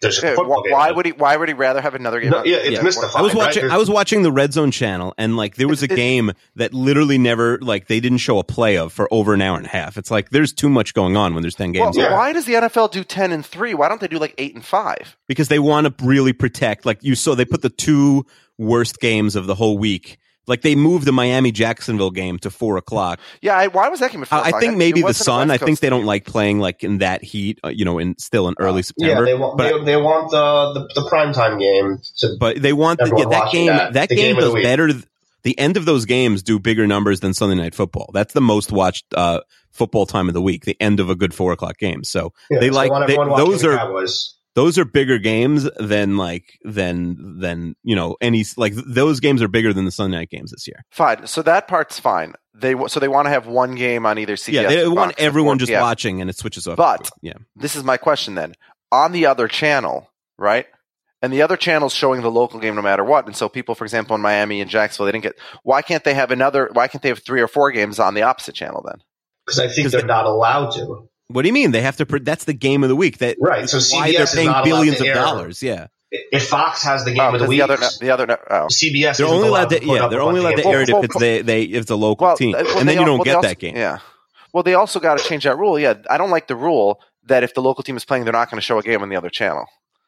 There's a football wh- game. why would he? Why would he rather have another game? No, yeah, it's Yeah. mystifying. I was watching. There's- I was watching the Red Zone channel, and like there was a It- game that literally never like they didn't show a play of for over an hour and a half. It's like there's too much going on when there's ten Well, games yeah. why does the NFL do ten and three? Why don't they do like eight and five? because they want to really protect. Like you saw, they put the two worst games of the whole week. Like they moved the Miami Jacksonville game to four o'clock. Yeah, I, why was that game at four I, I think maybe the Sun. I think they don't like playing like in that heat. Uh, you know, in still in early yeah, September. they want but they, they want the the, the primetime game to but they want the, yeah, that game. that. That, The game, game of the does better. The end of those games do bigger numbers than Sunday Night Football. That's the most watched uh, football time of the week. The end of a good four o'clock game. So yeah, they so like they, those the are Cowboys. Those are bigger games than like than than you know any like those games are bigger than the Sunday night games this year. Fine, so that part's fine. They w- so they want to have one game on either CBS. yeah, they or want Fox everyone just p.m. watching and it switches off. But- yeah, This is my question then. On the other channel, right? And the other channel's showing the local game no matter what. And so people, for example, in Miami and Jacksonville, they didn't get. Why can't they have another? Why can't they have three or four games on the opposite channel then? because I think they're they- not allowed to. What do you mean they have to? Pr- that's the game of the week. That Right, so why CBS they're is paying not allowed billions to of air- dollars. Yeah, If Fox has the game Oh, of the week, the other, the other, oh. CBS they're only allowed to. Yeah, they're only allowed to air it if it's they they if it's a local Well, team, uh, well, and they then you don't well, get they that game. Yeah. Well, they also got to change that rule. Yeah, I don't like the rule that if the local team is playing, they're not going to show a game on the other channel.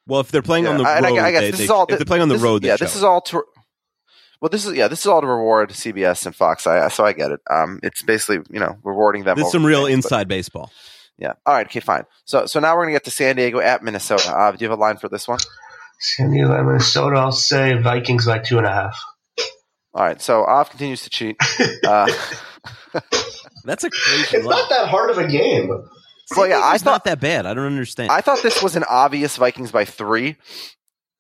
Well, if they're playing on the road, I, I guess they, this they- is all. if they're playing on the this- road, they yeah, show this it. is all to. Well, this is yeah, this is all to reward CBS and Fox. I so I get it. Um, it's basically you know rewarding them. There's over some the real games, but- inside baseball. Yeah. All right. Okay. Fine. So so now we're gonna get to San Diego at Minnesota. Uh, do you have a line for this one? San Diego, at Minnesota. I'll say Vikings by two and a half. All right. So Av continues to cheat. Uh, That's a crazy It's line. not that hard of a game. well, yeah, I it's thought not that bad. I don't understand. I thought this was an obvious Vikings by three,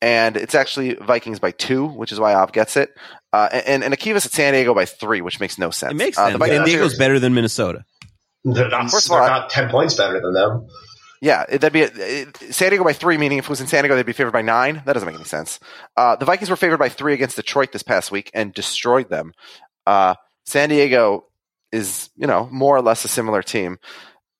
and it's actually Vikings by two, which is why Av gets it. Uh, and and Akiva's at San Diego by three, which makes no sense. it makes Uh, sense. the Vikings San Diego's better than Minnesota. They're not, First of all, not ten points better than them. Yeah, that'd be a, it, San Diego by three. Meaning, if it was in San Diego, they'd be favored by nine. That doesn't make any sense. Uh, the Vikings were favored by three against Detroit this past week and destroyed them. Uh, San Diego is, you know, more or less a similar team.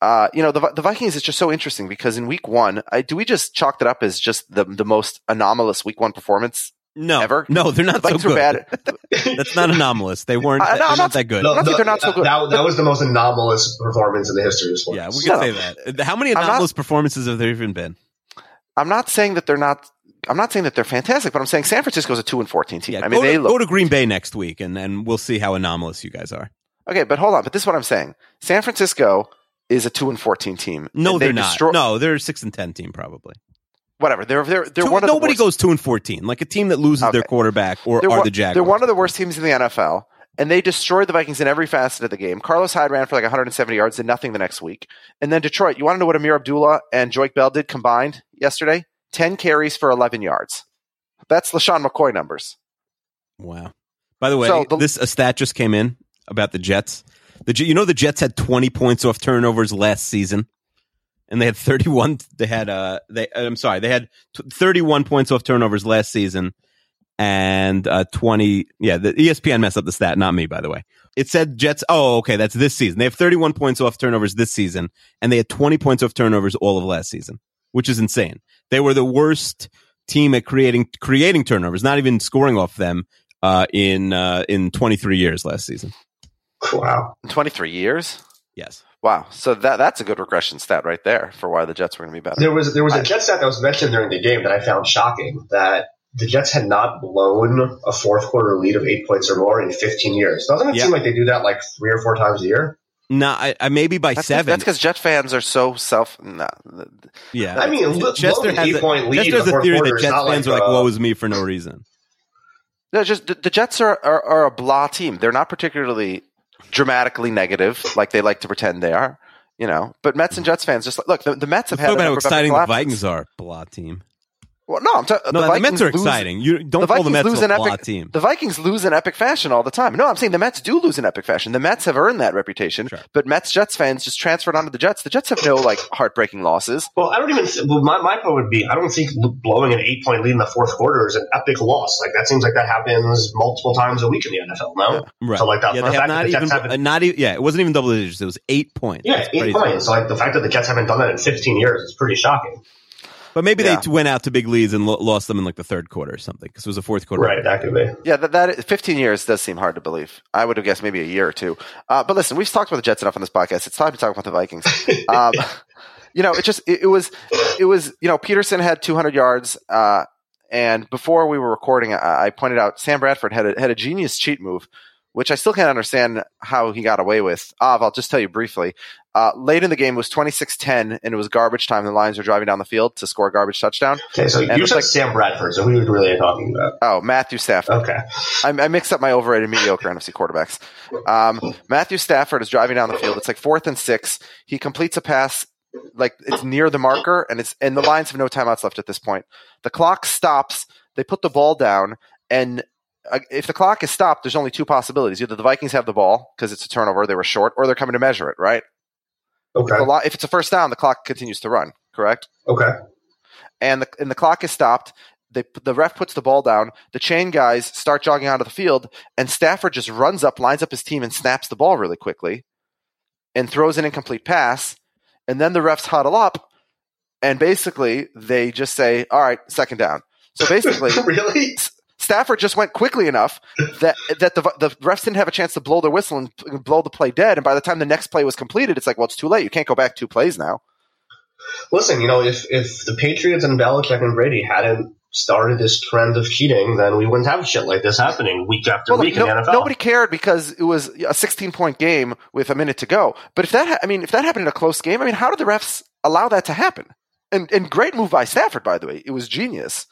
Uh, you know, the the Vikings is just so interesting because in Week One, I, do we just chalked it up as just the the most anomalous Week One performance No, ever? no, they're not The so Vikings were good. bad. That's not anomalous. They weren't. Uh, I- no, they're I'm not not- that good. I don't think they're not so good. That, that was the most anomalous performance in the history of sports. yeah, we No. can say that. Uh, how many I'm not- anomalous performances have there even been? I'm not saying that they're not. I'm not saying that they're fantastic, but I'm saying San Francisco's a two and fourteen team. Yeah, I mean, go, they to, look go to Green Bay next week, and and we'll see how anomalous you guys are. Okay, but hold on. But this is what I'm saying. San Francisco is a two and fourteen team. No, And they're they not. destroy- no, they're a six and ten team probably. Whatever. They're they're they're Two- one of the nobody worst, goes two and fourteen. Like a team that loses their quarterback or they're are one, the Jaguars. They're one of the worst teams in the NFL, and they destroyed the Vikings in every facet of the game. Carlos Hyde ran for like 170 yards, and nothing the next week, and then Detroit. You want to know what Ameer Abdullah and Joique Bell did combined yesterday? Ten carries for 11 yards. That's LeSean McCoy numbers. Wow. By the way, So the- this a stat just came in about the Jets. The you know the Jets had 20 points off turnovers last season, and they had 31. They had uh they I'm sorry they had t- 31 points off turnovers last season, and uh 20. Yeah, the ESPN messed up the stat, not me, by the way. It said Jets. Oh, okay, that's this season. They have 31 points off turnovers this season, and they had 20 points off turnovers all of last season, which is insane. They were the worst team at creating creating turnovers, not even scoring off them uh, in uh, in 23 years last season. Wow. 23 years. Yes. Wow. So that that's a good regression stat right there for why the Jets were going to be better. There was there was a I- Jet stat that was mentioned during the game that I found shocking that the Jets had not blown a fourth quarter lead of eight points or more in 15 years. Doesn't it Yeah. seem like they do that like three or four times a year? No, I, I maybe by That's seven. That's because Jet fans are so self. Nah, yeah. I mean, look, Chester blowing an has a, eight-point lead Chester in has the a theory that Jets fans like, are like, uh, "Woe is me" for no reason. No, just the, the Jets are, are are a blah team. They're not particularly dramatically negative like they like to pretend they are. You know, but Mets and Jets fans just like, look. The, the Mets have had a about how exciting the. Vikings are. Blah team. Well, no, I'm talking. No, the, Mets are lose- exciting. You don't the call Vikings the Mets lose a an blah epic team. The Vikings lose in epic fashion all the time. No, I'm saying the Mets do lose in epic fashion. The Mets have earned that reputation, Sure. but Mets Jets fans just transferred onto the Jets. The Jets have no like heartbreaking losses. Well, I don't even. Well, my, my point would be, I don't think blowing an eight point lead in the fourth quarter is an epic loss. Like that seems like that happens multiple times a week in the NFL. No, Right. So like that. yeah, the fact have that not the Jets even, haven't- uh, not even, yeah, it wasn't even double digits. It was eight points. yeah, That's eight crazy. points. So like the fact that the Jets haven't done that in 15 years is pretty shocking. But maybe Yeah. they went out to big leads and lo- lost them in like the third quarter or something because it was a fourth quarter. Right, that could be. Yeah, that, that 15 years does seem hard to believe. I would have guessed maybe a year or two. Uh, but listen, we've talked about the Jets enough on this podcast. It's time to talk about the Vikings. Um, you know, it just it, it was it was you know Peterson had 200 yards, uh, and before we were recording, I, I pointed out Sam Bradford had a, had a genius cheat move, which I still can't understand how he got away with. Av, I'll just tell you briefly. Uh, late in the game it was 26-10, and it was garbage time. The Lions were driving down the field to score a garbage touchdown. Okay, so And you said like- Sam Bradford. So who are we really talking about? Oh, Matthew Stafford. Okay. I, I mixed up my overrated mediocre NFC quarterbacks. Um, Matthew Stafford is driving down the field. It's like fourth and six. He completes a pass like it's near the marker, and it's and the Lions have no timeouts left at this point. The clock stops. They put the ball down, and if the clock is stopped, there's only two possibilities: either the Vikings have the ball because it's a turnover, they were short, or they're coming to measure it. Right? Okay. The lo- if it's a first down, the clock continues to run. Correct? Okay. and the and the clock is stopped. They, the ref puts the ball down. The chain guys start jogging out of the field, and Stafford just runs up, lines up his team, and snaps the ball really quickly, and throws an incomplete pass. And then the refs huddle up, and basically they just say, "All right, second down." So basically, really? Stafford just went quickly enough that that the the refs didn't have a chance to blow their whistle and blow the play dead. And by the time the next play was completed, it's like, well, it's too late. You can't go back two plays now. Listen, you know, if if the Patriots and Belichick and Brady hadn't started this trend of cheating, then we wouldn't have shit like this happening week after Well, week no- in the NFL. nobody cared because it was a 16 point game with a minute to go. But if that, ha- I mean, if that happened in a close game, I mean, how did the refs allow that to happen? And and great move by Stafford, by the way. It was genius.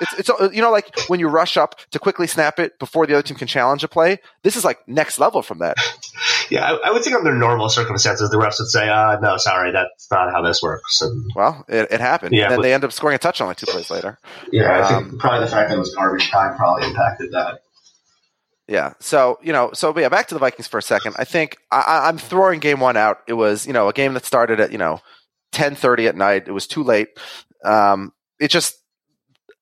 It's it's uh, you know like when you rush up to quickly snap it before the other team can challenge a play. This is like next level from that. yeah, I, I would think under normal circumstances, the refs would say, uh, "No, sorry, that's not how this works." And, Well, it, it happened. Yeah, and then but- they end up scoring a touchdown like two plays later. yeah, I Um, think probably the fact that it was garbage time probably impacted that. Yeah. So, you know, so yeah, back to the Vikings for a second. I think I, I- I'm throwing game one out. It was, you know, a game that started at, you know, 1030 at night. It was too late. Um, it just,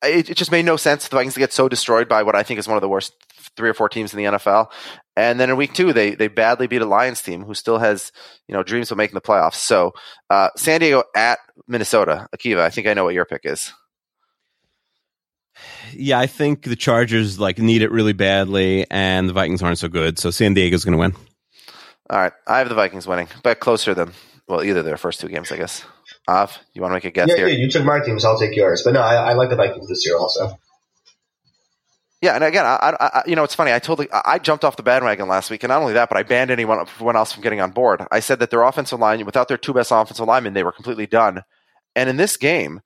it, it just made no sense for the Vikings to get so destroyed by what I think is one of the worst three or four teams in the NFL. And then in week two, they, they badly beat a Lions team who still has, you know, dreams of making the playoffs. So, uh, San Diego at Minnesota. Akiva, I think I know what your pick is. Yeah, I think the Chargers like need it really badly, and the Vikings aren't so good. So San Diego's going to win. All right. I have the Vikings winning, but closer than, well, either their first two games, I guess. Av, you want to make a guess Yeah, here? yeah, you took my team, so I'll take yours. But no, I, I like the Vikings this year also. Yeah, and again, I, I, you know, it's funny. I told, I I jumped off the bandwagon last week, and not only that, but I banned anyone, everyone else from getting on board. I said that their offensive line, without their two best offensive linemen, they were completely done. And in this game,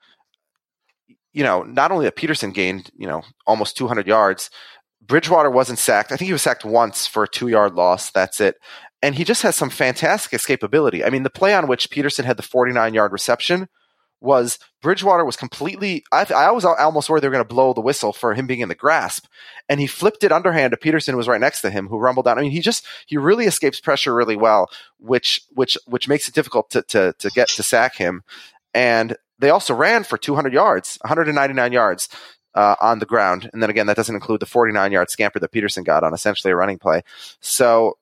you know, not only that Peterson gained, you know, almost 200 yards, Bridgewater wasn't sacked. I think he was sacked once for a two yard loss. That's it. And he just has some fantastic escapability. I mean, the play on which Peterson had the 49 yard reception was Bridgewater was completely. I, I was almost worried they were going to blow the whistle for him being in the grasp, and he flipped it underhand to Peterson, who was right next to him, who rumbled down. I mean, he just he really escapes pressure really well, which which which makes it difficult to to to get to sack him. And they also ran for 200 yards, 199 yards uh, on the ground, and then again, that doesn't include the 49 yard scamper that Peterson got on essentially a running play. So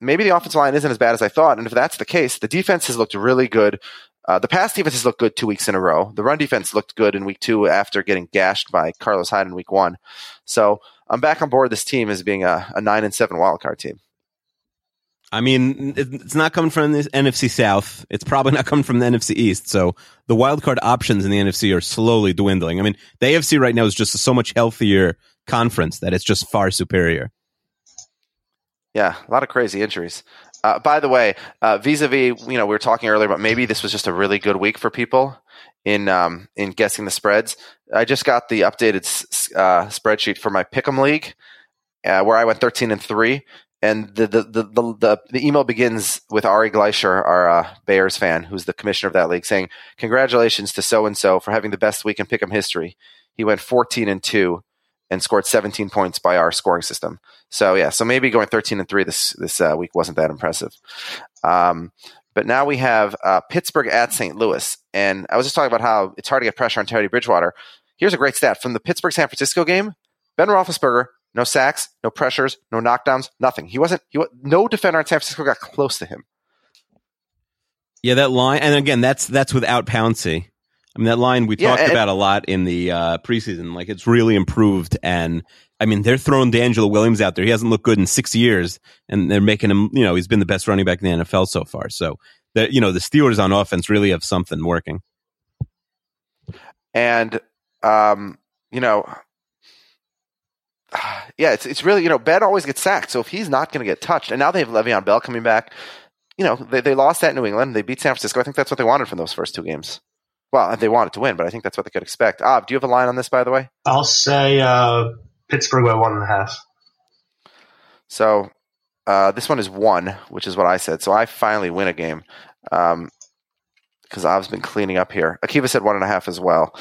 maybe the offensive line isn't as bad as I thought. And if that's the case, the defense has looked really good. Uh, the pass defense has looked good two weeks in a row. The run defense looked good in week two after getting gashed by Carlos Hyde in week one. So I'm back on board this team as being a, a nine and seven wildcard team. I mean, it's not coming from the NFC South. It's probably not coming from the NFC East. So the wild card options in the NFC are slowly dwindling. I mean, the AFC right now is just a so much healthier conference that it's just far superior. Yeah, a lot of crazy injuries. Uh, by the way, uh, vis-a-vis, you know, we were talking earlier about maybe this was just a really good week for people in um, in guessing the spreads. I just got the updated uh, spreadsheet for my Pick'em league, uh, where I went thirteen and three, and the the, the the the email begins with Ari Gleischer, our uh, Bears fan, who's the commissioner of that league, saying, "Congratulations to so and so for having the best week in Pick'em history. He went 14 and two and scored 17 points by our scoring system. So yeah, so maybe going 13 and three this this uh, week wasn't that impressive. Um, but now we have uh, Pittsburgh at St. Louis, and I was just talking about how it's hard to get pressure on Teddy Bridgewater. Here's a great stat from the Pittsburgh San Francisco game: Ben Roethlisberger no sacks, no pressures, no knockdowns, nothing. He wasn't. He no defender in San Francisco got close to him. Yeah, that line, and again, that's that's without Pouncey. I mean, that line we Yeah, talked and- about a lot in the uh, preseason. Like, it's really improved, and I mean, they're throwing DeAngelo Williams out there. He hasn't looked good in six years, and they're making him. You know, he's been the best running back in the NFL so far. So, that you know, the Steelers on offense really have something working. and um, you know, yeah, it's it's really you know Ben always gets sacked, so if he's not going to get touched, and now they have Le'Veon Bell coming back, you know they they lost at New England, they beat San Francisco. I think that's what they wanted from those first two games. Well, they wanted to win, but I think that's what they could expect. Ah, do you have a line on this, by the way? I'll say uh, Pittsburgh by one and a half. So uh, this one is one, which is what I said. So I finally win a game because I've been cleaning up here. Akiva said one and a half as well.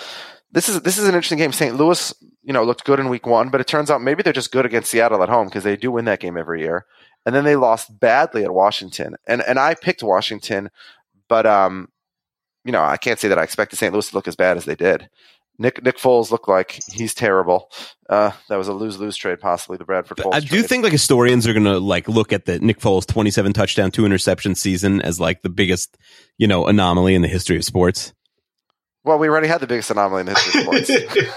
This is this is an interesting game. St. Louis, you know, looked good in week one, but it turns out maybe they're just good against Seattle at home because they do win that game every year. And then they lost badly at Washington, and and I picked Washington, but um, you know, I can't say that I expected St. Louis to look as bad as they did. Nick Nick Foles looked like he's terrible. Uh, that was a lose lose trade, possibly the Bradford Foles. I do trade. think like historians are going to like look at the Nick Foles 27 touchdown, two interception season as like the biggest, you know, anomaly in the history of sports. Well, we already had the biggest anomaly in the history of sports.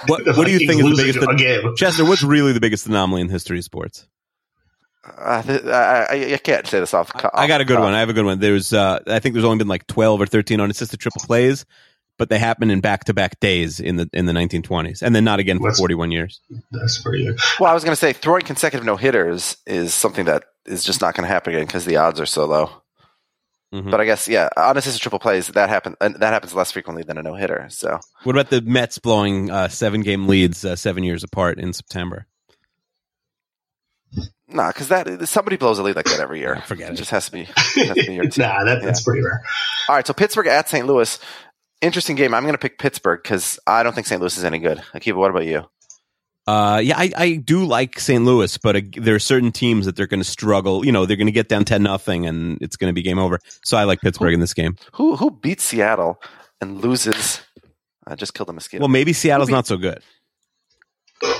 What, The what do you think is the losing biggest? a game. Chester, what's really the biggest anomaly in the history of sports? Uh, th- I, I, I can't say this off. the cuff. I got a good one. I have a good one. There's, uh, I think there's only been like 12 or 13 unassisted triple plays, but they happen in back to back days in the in the 1920s, and then not again for What's- 41 years. That's pretty good. Well, I was going to say throwing consecutive no hitters is something that is just not going to happen again because the odds are so low. Mhm. But I guess yeah, unassisted triple plays that happen and that happens less frequently than a no hitter. So What about the Mets blowing uh, seven game leads uh, seven years apart in September? Nah, because that somebody blows a lead like that every year. Forget it. just has to be. It has to be your team. nah, that, that's pretty rare. All right, so Pittsburgh at St. Louis. Interesting game. I'm going to pick Pittsburgh because I don't think St. Louis is any good. Akiva, what about you? Uh, yeah, I, I do like St. Louis, but uh, there are certain teams that they're going to struggle. You know, they're going to get down ten nothing, and it's going to be game over. So I like Pittsburgh in this game. Who who beats Seattle and loses? I just killed a mosquito. Well, maybe Seattle's not so good.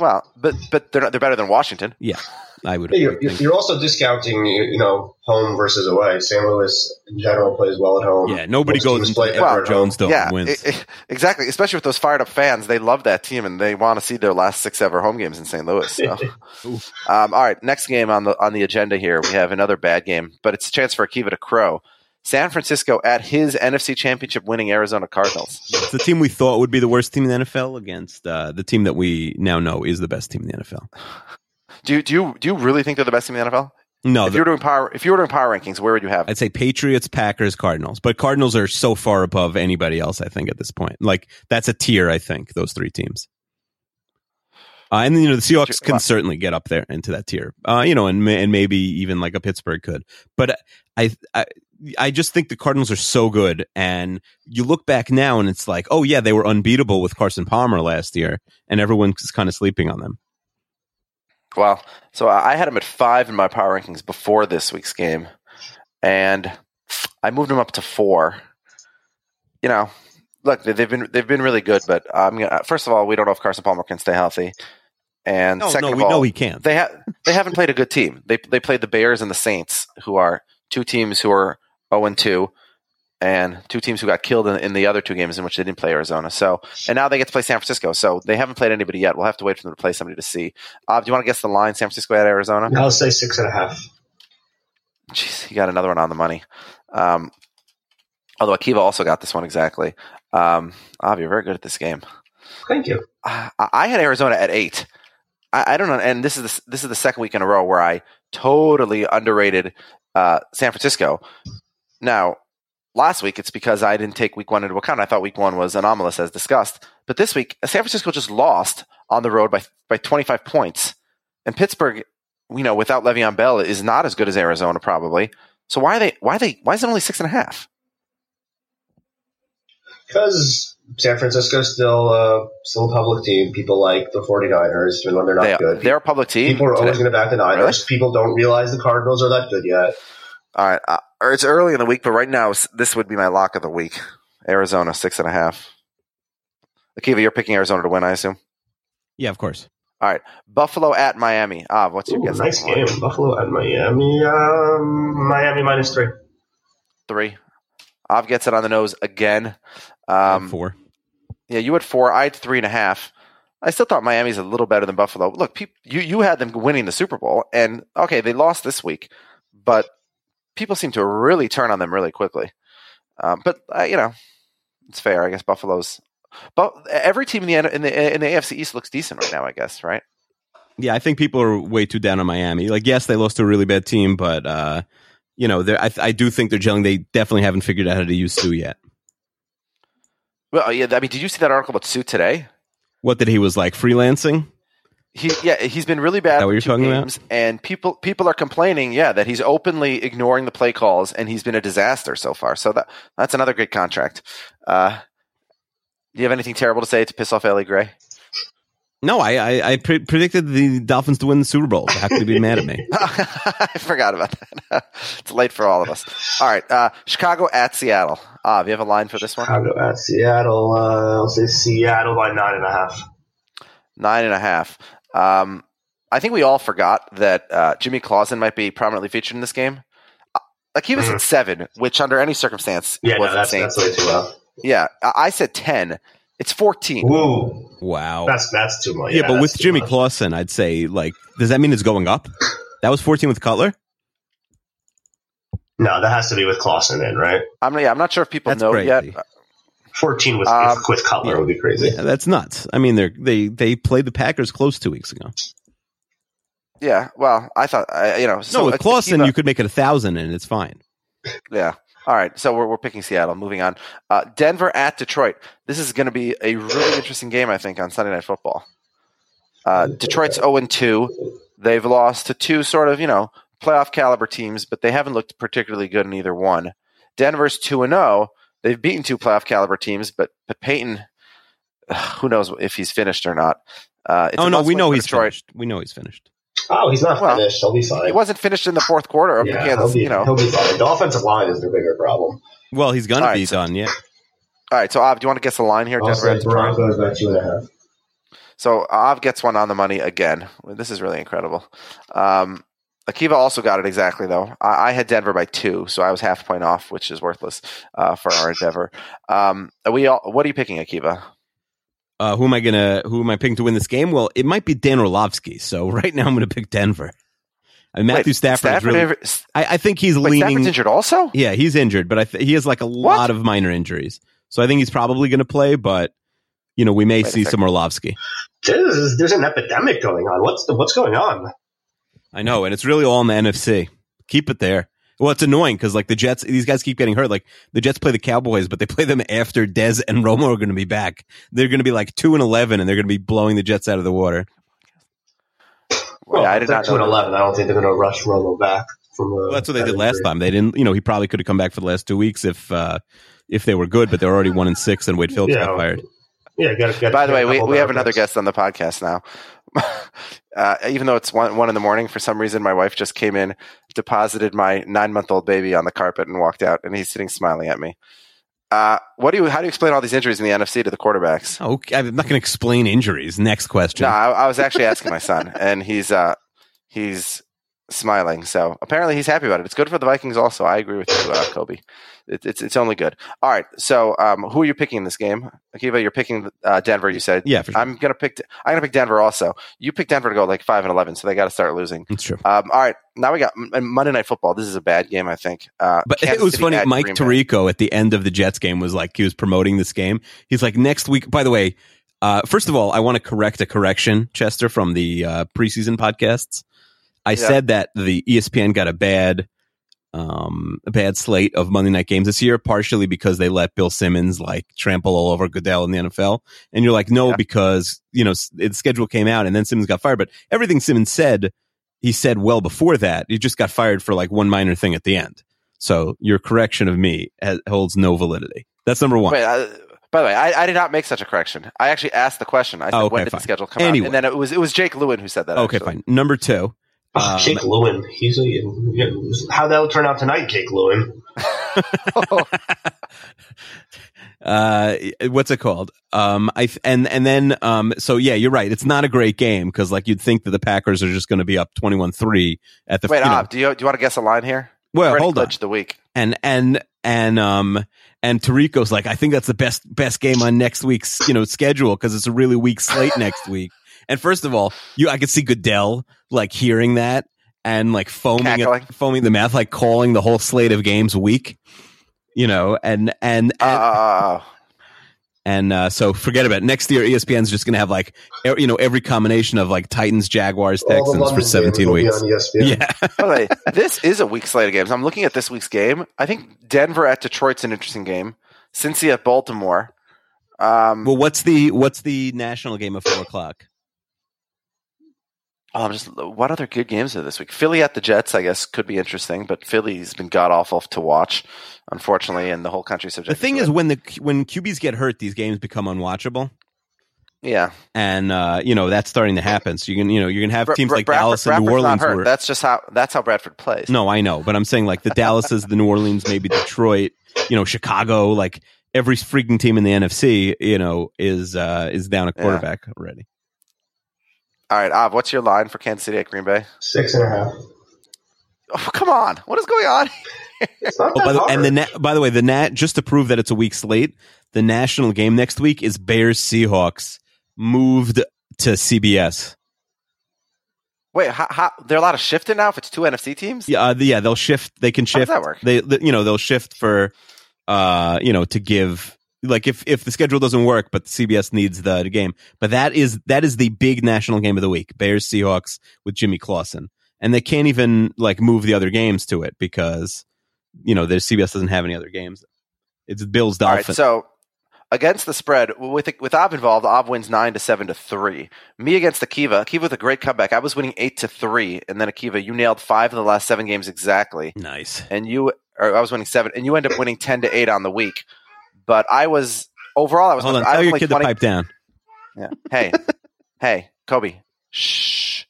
Well, but but they're not, they're better than Washington. Yeah, I would. You're, you're also discounting, you you know, home versus away. St. Louis in general plays well at home. Yeah, nobody Most goes teams into play the better Edward home. Jones Dome yeah, and wins. e- e- exactly. Especially with those fired up fans, they love that team and they want to see their last six ever home games in St. Louis. So. um, all right, next game on the on the agenda here, we have another bad game, but it's a chance for Akiva to crow. San Francisco at his NFC Championship winning Arizona Cardinals. It's the team we thought would be the worst team in the NFL against uh, the team that we now know is the best team in the NFL. Do you do you do you really think they're the best team in the NFL? No, if you were doing power, if you were doing power rankings, where would you have? I'd say Patriots, Packers, Cardinals, but Cardinals are so far above anybody else. I think at this point, like that's a tier. I think those three teams. Uh, and you know the Seahawks can certainly get up there into that tier. Uh, you know, and and maybe even like a Pittsburgh could. But I, I I just think the Cardinals are so good, and you look back now and it's like, oh yeah, they were unbeatable with Carson Palmer last year, and everyone's kind of sleeping on them. Well, so I had them at five in my power rankings before this week's game, and I moved them up to four. You know, look, they- they've been they've been really good, but I'm gonna, first of all, we don't know if Carson Palmer can stay healthy, and No, second no, of we all, know he can't. They have they haven't played a good team. They they played the Bears and the Saints, who are two teams who are zero and two, and two teams who got killed in, in the other two games in which they didn't play Arizona. So and now they get to play San Francisco. So they haven't played anybody yet. We'll have to wait for them to play somebody to see. Uh, do you want to guess the line? San Francisco at Arizona. I'll say six and a half. Jeez, you got another one on the money. Um, although Akiva also got this one exactly. Um, Av, you're very good at this game. Thank you. I, I had Arizona at eight. I, I don't know, and this is the, this is the second week in a row where I totally underrated uh, San Francisco. Now, last week it's because I didn't take week one into account. I thought week one was anomalous, as discussed. But this week, San Francisco just lost on the road by by 25 points, and Pittsburgh you know, without Le'Veon Bell, is not as good as Arizona probably. So why are they? Why are they? Why is it only six and a half? Because San Francisco's still uh, still a public team. People like the 49ers, even when they're not They, good. they're a public team. People are always going to back the Niners. People don't realize the Cardinals are that good yet. All right, uh, or it's early in the week, but right now this would be my lock of the week. Arizona six and a half. Akiva, you're picking Arizona to win, I assume. Yeah, of course. All right, Buffalo at Miami. Ah, what's your Ooh, guess? nice on the game. Buffalo at Miami. Um, Miami minus three. Three. Av gets it on the nose again. Um, Four. Yeah, you had four. I had three and a half. I still thought Miami's a little better than Buffalo. Look, peop you you had them winning the Super Bowl, and okay, they lost this week, but people seem to really turn on them really quickly. Um, but uh, you know, it's fair. I guess Buffalo's. But every team in the in the in the AFC East looks decent right now. I guess right. Yeah, I think people are way too down on Miami. Like, yes, they lost to a really bad team, but uh, you know, they're- I, I do think they're gelling. They definitely haven't figured out how to use Suh yet. Well, yeah. I mean, did you see that article about Suh today? What that he was like freelancing? He yeah, he's been really bad. That what you're two talking about? And people people are complaining, yeah, that he's openly ignoring the play calls, and he's been a disaster so far. So that that's another great contract. Uh, do you have anything terrible to say to piss off Ellie Gray? No, I I, I pre- predicted the Dolphins to win the Super Bowl. How could you be mad at me? I forgot about that. it's late for all of us. All right, uh, Chicago at Seattle. Ah, do you have a line for this one? Chicago at Seattle. Uh, I'll say Seattle by nine and a half. Nine and a half. Um, I think we all forgot that uh, Jimmy Clausen might be prominently featured in this game. Uh, Like he was at seven, which under any circumstance Mm-hmm. Yeah, was no, that's insane. that's way too low. Yeah, I I said ten. It's fourteen. Woo, Wow. that's that's too much. yeah, but with Jimmy much. Clausen, I'd say like, does that mean it's going up? That was 14 with Cutler. No, that has to be with Clausen in, right? I'm yeah, I'm not sure if people That's know crazy. yet. Fourteen with Um, with Cutler would be crazy. Yeah, that's nuts. I mean, they're they they played the Packers close two weeks ago. Yeah, well, I thought I, you know. No, So with Akiva- Clausen, you could make it a thousand and it's fine. Yeah. All right. So we're we're picking Seattle. Moving on. Uh, Denver at Detroit. This is going to be a really interesting game, I think, on Sunday Night Football. Uh, Detroit's zero and two. They've lost to two sort of you know playoff caliber teams, but they haven't looked particularly good in either one. Denver's two and zero. They've beaten two playoff caliber teams, but but Peyton, who knows if he's finished or not. Uh, it's oh no, we know he's Detroit. finished. We know he's finished. Oh, he's not Well, finished. He'll be fine. He wasn't finished in the fourth quarter of yeah, Kansas. he'll be, You know. he'll be fine. The offensive line is their bigger problem. Well, he's gonna All right, be so- done. Yeah. All right. So Av, do you want to guess the line here? I'll Denver say at Detroit? Broncos by two and a half. So Av gets one on the money again. This is really incredible. Um, Akiva also got it exactly though. I, I had Denver by two, so I was half a point off, which is worthless uh, for our endeavor. Um, are we all, what are you picking, Akiva? Uh, who am I gonna? Who am I picking to win this game? Well, it might be Dan Orlovsky. So right now, I'm gonna pick Denver. I Matthew Wait, Stafford. is really, never- I, I think he's wait, leaning. Stafford's injured also. Yeah, he's injured, but I th- he has like a What? lot of minor injuries. So I think he's probably going to play, but you know, we may Wait see some Orlovsky. There's, there's an epidemic going on. What's the, what's going on? I know, and it's really all in the NFC. Keep it there. Well, it's annoying because like the Jets, these guys keep getting hurt. Like the Jets play the Cowboys, but they play them after Dez and Romo are going to be back. They're going to be like two and eleven, and they're going to be blowing the Jets out of the water. Well, I did not two and eleven. I don't think they're going to rush Romo back from. Uh, Well, that's what they did last injury. time. They didn't, you know, he probably could have come back for the last two weeks if uh if they were good, but they're already one and six, and Wade Phillips Yeah. got fired. Yeah, got, got, By the got way, we, we have another guest on the podcast now. uh, even though it's one, one in the morning, for some reason, my wife just came in, deposited my nine month old baby on the carpet, and walked out. And he's sitting smiling at me. Uh, what do you? How do you explain all these injuries in the NFC to the quarterbacks? Okay, I'm not going to explain injuries. Next question. No, I, I was actually asking my son, and he's uh, he's smiling. So apparently, he's happy about it. It's good for the Vikings. Also, I agree with you, uh, Kobe. It, it's it's only good. All right. So, um, who are you picking in this game, Akiva? You're picking uh, Denver. You said. Yeah, for sure. I'm gonna pick. I'm gonna pick Denver. Also, you picked Denver to go like five and eleven, so they got to start losing. It's true. Um, all right. Now we got Monday Night Football. This is a bad game, I think. Uh, But Kansas it was City funny. Mike Tirico at the end of the Jets game was like he was promoting this game. He's like next week. By the way, uh, first of all, I want to correct a correction, Chester, from the uh, preseason podcasts. I said that the ESPN got a bad, um, a bad slate of Monday night games this year, partially because they let Bill Simmons like trample all over Goodell in the NFL. And you're like, no, Yeah. because you know the schedule came out and then Simmons got fired. But everything Simmons said he said well before that. He just got fired for like one minor thing at the end. So your correction of me has, holds no validity. That's number one. Wait, uh, by the way, I, I did not make such a correction. I actually asked the question. I said, Oh, okay, when did fine. the schedule come Anyway. out? And then it was it was Jake Lewin who said that. okay, actually. fine. Number two. Oh, Um, Jake Lewin. He's a, how that'll turn out tonight, Jake Lewin. uh what's it called um i and and then um so yeah you're right it's not a great game because like you'd think that the packers are just going to be up 21-3 at the Wait, you know, do you do you want to guess a line here? well Freddie hold on the week. and and and um and Tirico's like I think that's the best best game on next week's you know schedule because it's a really weak slate next week. And first of all, you I could see Goodell like hearing that and like foaming at, foaming the mouth, like calling the whole slate of games weak. You know, and and and, Uh, and uh, so forget about it. Next year. ESPN's just going to have like e- you know every combination of like Titans, Jaguars, All the Texans for seventeen weeks. on ESPN. Yeah, by way, this is a weak slate of games. I'm looking at this week's game. I think Denver at Detroit's an interesting game. Cincy at Baltimore. Um, well, what's the what's the national game at four o'clock? Oh, I'm just what other good games are this week? Philly at the Jets, I guess, could be interesting, but Philly's been god awful to watch, unfortunately, and the whole country's subject. The thing is, when the when QBs get hurt, these games become unwatchable, yeah, and uh, you know that's starting to happen. So you can you know you're gonna have teams Bra- like Bradford- Dallas and New Bradford's not Orleans. Were, That's just how that's how Bradford plays. no, I know, but I'm saying like the Dallases, the New Orleans, maybe Detroit, you know, Chicago, like every freaking team in the NFC, you know, is uh, is down a Yeah. quarterback already. All right, Av, what's your line for Kansas City at Green Bay? Six and a half. Oh, come on, what is going on? It's not Oh, by the, and the na- by the way, the nat just to prove that it's a weak slate, the national game next week is Bears Seahawks moved to CBS. Wait, how, how, they're a lot of shifting now if it's two NFC teams? Yeah, uh, yeah, they'll shift. They can How does shift. that work? They, the, you know, they'll shift for, uh, you know, to give like if if the schedule doesn't work, but CBS needs the, the game. But that is that is the big national game of the week: Bears Seahawks with Jimmy Clausen, and they can't even like move the other games to it because you know, the CBS doesn't have any other games. It's Bills All right, Dolphins. so against the spread with with Av involved, Av wins nine to seven to three. Me against Akiva, Akiva with a great comeback. I was winning eight to three, and then Akiva, you nailed five of the last seven games exactly, nice. and you, or I was winning seven, and you end up winning ten to eight on the week. But I was overall, I was Hold on, I tell your kid 20 to pipe down. Yeah. Hey, hey, Kobe. Shh.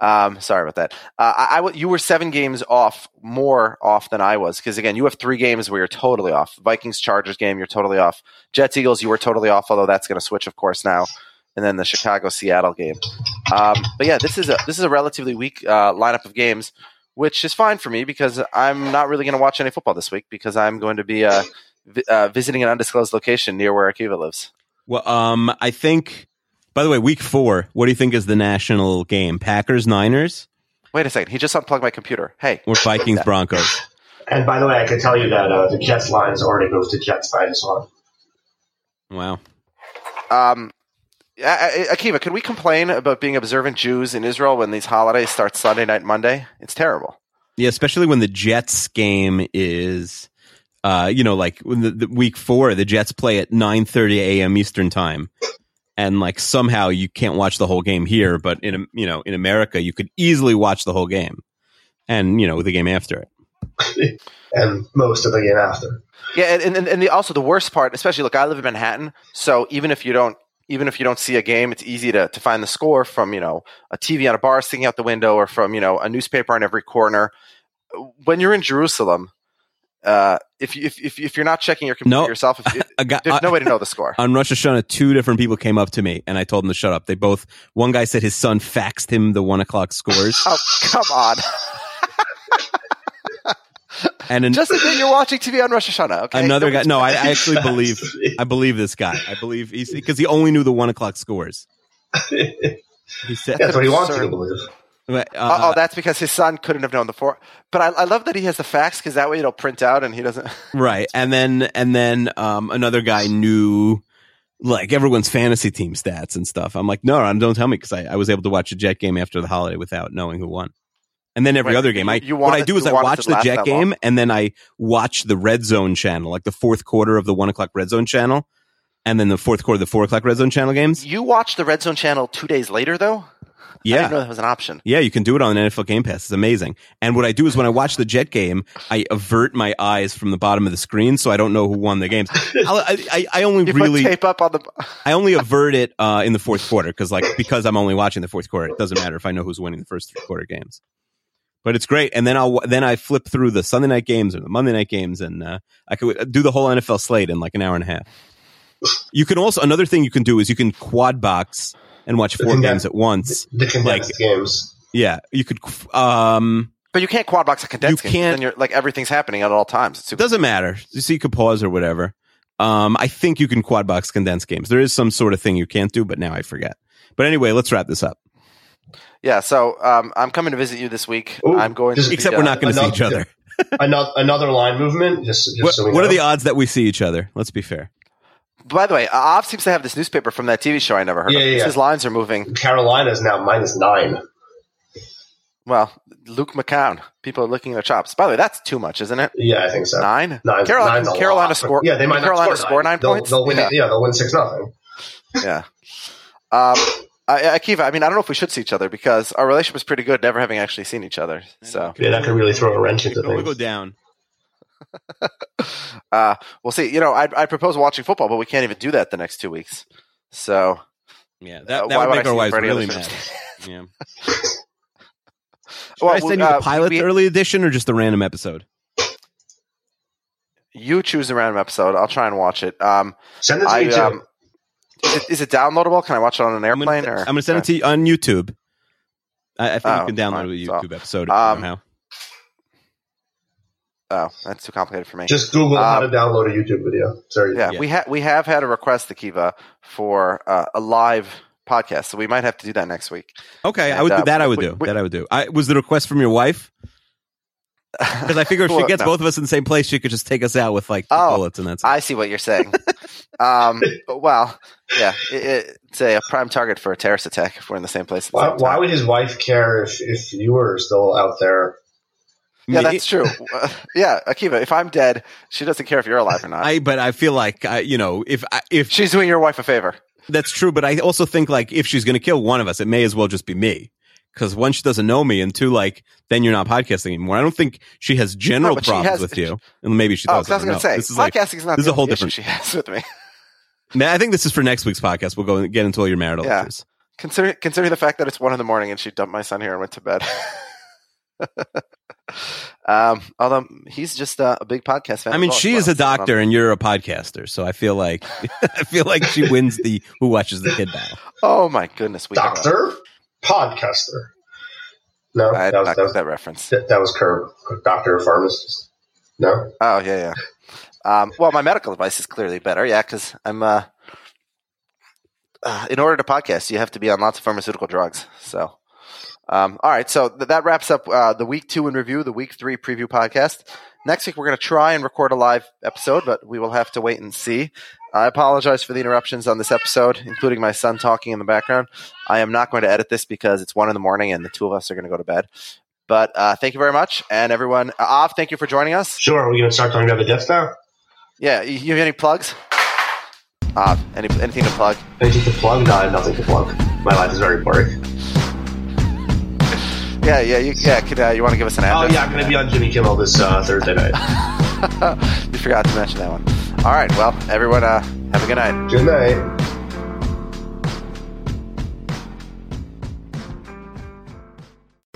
Um, sorry about that. Uh, I, I you were seven games off, more off than I was, because again, you have three games where you're totally off. Vikings Chargers game, you're totally off. Jets Eagles, you were totally off, although that's going to switch, of course, now. And then the Chicago Seattle game. Um, but yeah, this is a this is a relatively weak uh, lineup of games, which is fine for me because I'm not really going to watch any football this week because I'm going to be uh, uh, visiting an undisclosed location near where Akiva lives. Well, um, I think. By the way, week four. What do you think is the national game? Packers, Niners, Wait a second, he just unplugged my computer. Hey, we're Vikings. Broncos? And by the way, I can tell you that uh, the Jets lines already moved to Jets minus one. Wow. Um, I- I- Akiva, can we complain about being observant Jews in Israel when these holidays start Sunday night, Monday? It's terrible. Yeah, especially when the Jets game is, uh, you know, like when the, the week four, the Jets play at nine thirty a.m. Eastern time, and like somehow you can't watch the whole game here, but in you know in America you could easily watch the whole game, and you know the game after it. and most of the game after. Yeah, and and, and the, also the worst part, especially look, I live in Manhattan, so even if you don't even if you don't see a game, it's easy to, to find the score from you know a TV on a bar sticking out the window or from you know a newspaper on every corner. When you're in Jerusalem, uh, if, you, if if if you're not checking your computer No. yourself, if, if- A guy, there's no way to know the score. on Rosh Hashanah, two different people came up to me, and I told them to shut up. They both. One guy said his son faxed him the one o'clock scores, Oh come on! and an, Just admit you're watching TV on Rosh Hashanah. Okay. another guy. No, I, I actually believe. I believe this guy. I believe he's because he only knew the one o'clock scores. He said, That's what he wants you to absurd. Believe. uh, oh, that's because his son couldn't have known the four. But I, I love that he has the fax because that way it'll print out and he doesn't. right. And then and then um, another guy knew like everyone's fantasy team stats and stuff. I'm like, no, no don't tell me because I, I was able to watch a Jet game after the holiday without knowing who won. And then every other game, I you- you what I do is I watch the Jet game long? and then I watch the Red Zone channel, like the fourth quarter of the one o'clock Red Zone channel, and then the fourth quarter of the four o'clock Red Zone channel games. You watch the Red Zone channel two days later, though. I Yeah. didn't know that was an option. Yeah, you can do it on the NFL Game Pass. It's amazing. And what I do is when I watch the Jet game, I avert my eyes from the bottom of the screen so I don't know who won the games. I, I, I only You really tape up on the. I only avert it uh, in the fourth quarter because, like, because I'm only watching the fourth quarter, it doesn't matter if I know who's winning the first three quarter games. But it's great, and then I'll then I flip through the Sunday night games or the Monday night games, and uh, I could do the whole NFL slate in like an hour and a half. You can also another thing you can do is you can quad box and watch four Condense- games at once. The condensed Like- games. Yeah, you could. Um, But you can't quad box a condensed You game. can't- Then you're like everything's happening at all times. It doesn't matter. You see, you could pause or whatever. Um, I think you can quad box condensed games. There is some sort of thing you can't do, but now I forget. But anyway, let's wrap this up. yeah. So um, I'm coming to visit you this week. Ooh, I'm going. just- to Except be, we're uh, not going to see each other. another, another line movement. Just, just What, so we what are the odds that we see each other? Let's be fair. By the way, Av seems to have this newspaper from that TV show I never heard Yeah, of. yeah, yeah. His lines are moving. Carolina is now minus nine. Well, Luke McCown. People are licking their chops. By the way, that's too much, isn't it? Yeah, I think so. Nine. Nine. Carolina, nine's a Carolina lot. score. Yeah, they might not Carolina score, score nine They'll- points. They'll win. Yeah. Yeah, they'll win six nothing. yeah. Um, I, Akiva, I mean, I don't know if we should see each other because our relationship is pretty good, never having actually seen each other. So Yeah, that could really throw a wrench into It can only things. go down. uh, we'll see. You know, I I propose watching football, but we can't even do that the next two weeks. So Yeah, that, Uh, that why would would make I our see wives for any really other mad. Yeah. Should Well, I send you uh, the pilot we- early edition or just the random episode? you choose a random episode. I'll try and watch it. Um, Send it to I, me too. um, is, it, is it downloadable? Can I watch it on an I'm airplane? gonna, or I'm gonna send it to you on YouTube. I, I think Oh, you can download fine. a So, YouTube episode um, somehow. Oh, that's too complicated for me. Just Google how to um, download a YouTube video. Sorry. yeah, Yeah. we have we have had a request, to Kiva for uh, a live podcast, so we might have to do that next week. Okay, I would uh, do that. I would we- do we- that. I would do. I, was the request from your wife? Because I figure if she gets no. both of us in the same place, she could just take us out with like two Oh, bullets, and that's it. I see what you're saying. um, but, well, yeah, it, it's a, prime target for a terrorist attack if we're in the same place. At the Why, same why would his wife care if, if you were still out there? Yeah, that's true. Uh, yeah, Akiva, if I'm dead, she doesn't care if you're alive or not. I but I feel like I, you know if I, if She's doing your wife a favor. That's true, but I also think like if she's going to kill one of us, it may as well just be me. Because one, she doesn't know me, and two, like then you're not podcasting anymore. I don't think she has general No, problems has- with you, and maybe she Oh, I was going to say, this is like, podcasting is not this is the a whole different. she has with me. Nah, I think this is for next week's podcast. We'll go and get into all your marital Yeah. issues. Considering considering the fact that it's one in the morning and she dumped my son here and went to bed. um, although he's just uh, a big podcast fan. I mean, well, she so is a it's not- doctor, and you're a podcaster, so I feel like I feel like she wins the who watches the kid battle. Oh my goodness, we have a- Doctor? Podcaster. No, I did that was, not that was, that reference. that, that was Curb. Doctor pharmacist. No? Oh yeah, yeah. Um, well, my medical advice is clearly better. Yeah, because I'm. Uh, uh, in order to podcast, you have to be on lots of pharmaceutical drugs. So, um, all right. So th- that wraps up uh, the week two in review, the week three preview podcast. Next week, we're going to try and record a live episode, but we will have to wait and see. I apologize for the interruptions on this episode, including my son talking in the background. I am not going to edit this because it's one in the morning and the two of us are going to go to bed. But uh, thank you very much, and everyone. Uh, Av, thank you for joining us. Sure, are we going to start talking about the Death Star? Yeah, you you have any plugs? Uh, any anything to plug? Anything to plug? No, I have nothing to plug. My life is very boring. Yeah, yeah, you, yeah. Could, uh, you want to give us an Oh, yeah, I'm going to be on Jimmy Kimmel this uh, Thursday night. you forgot to mention that one. All right. Well, everyone, uh, have a good night. Good night.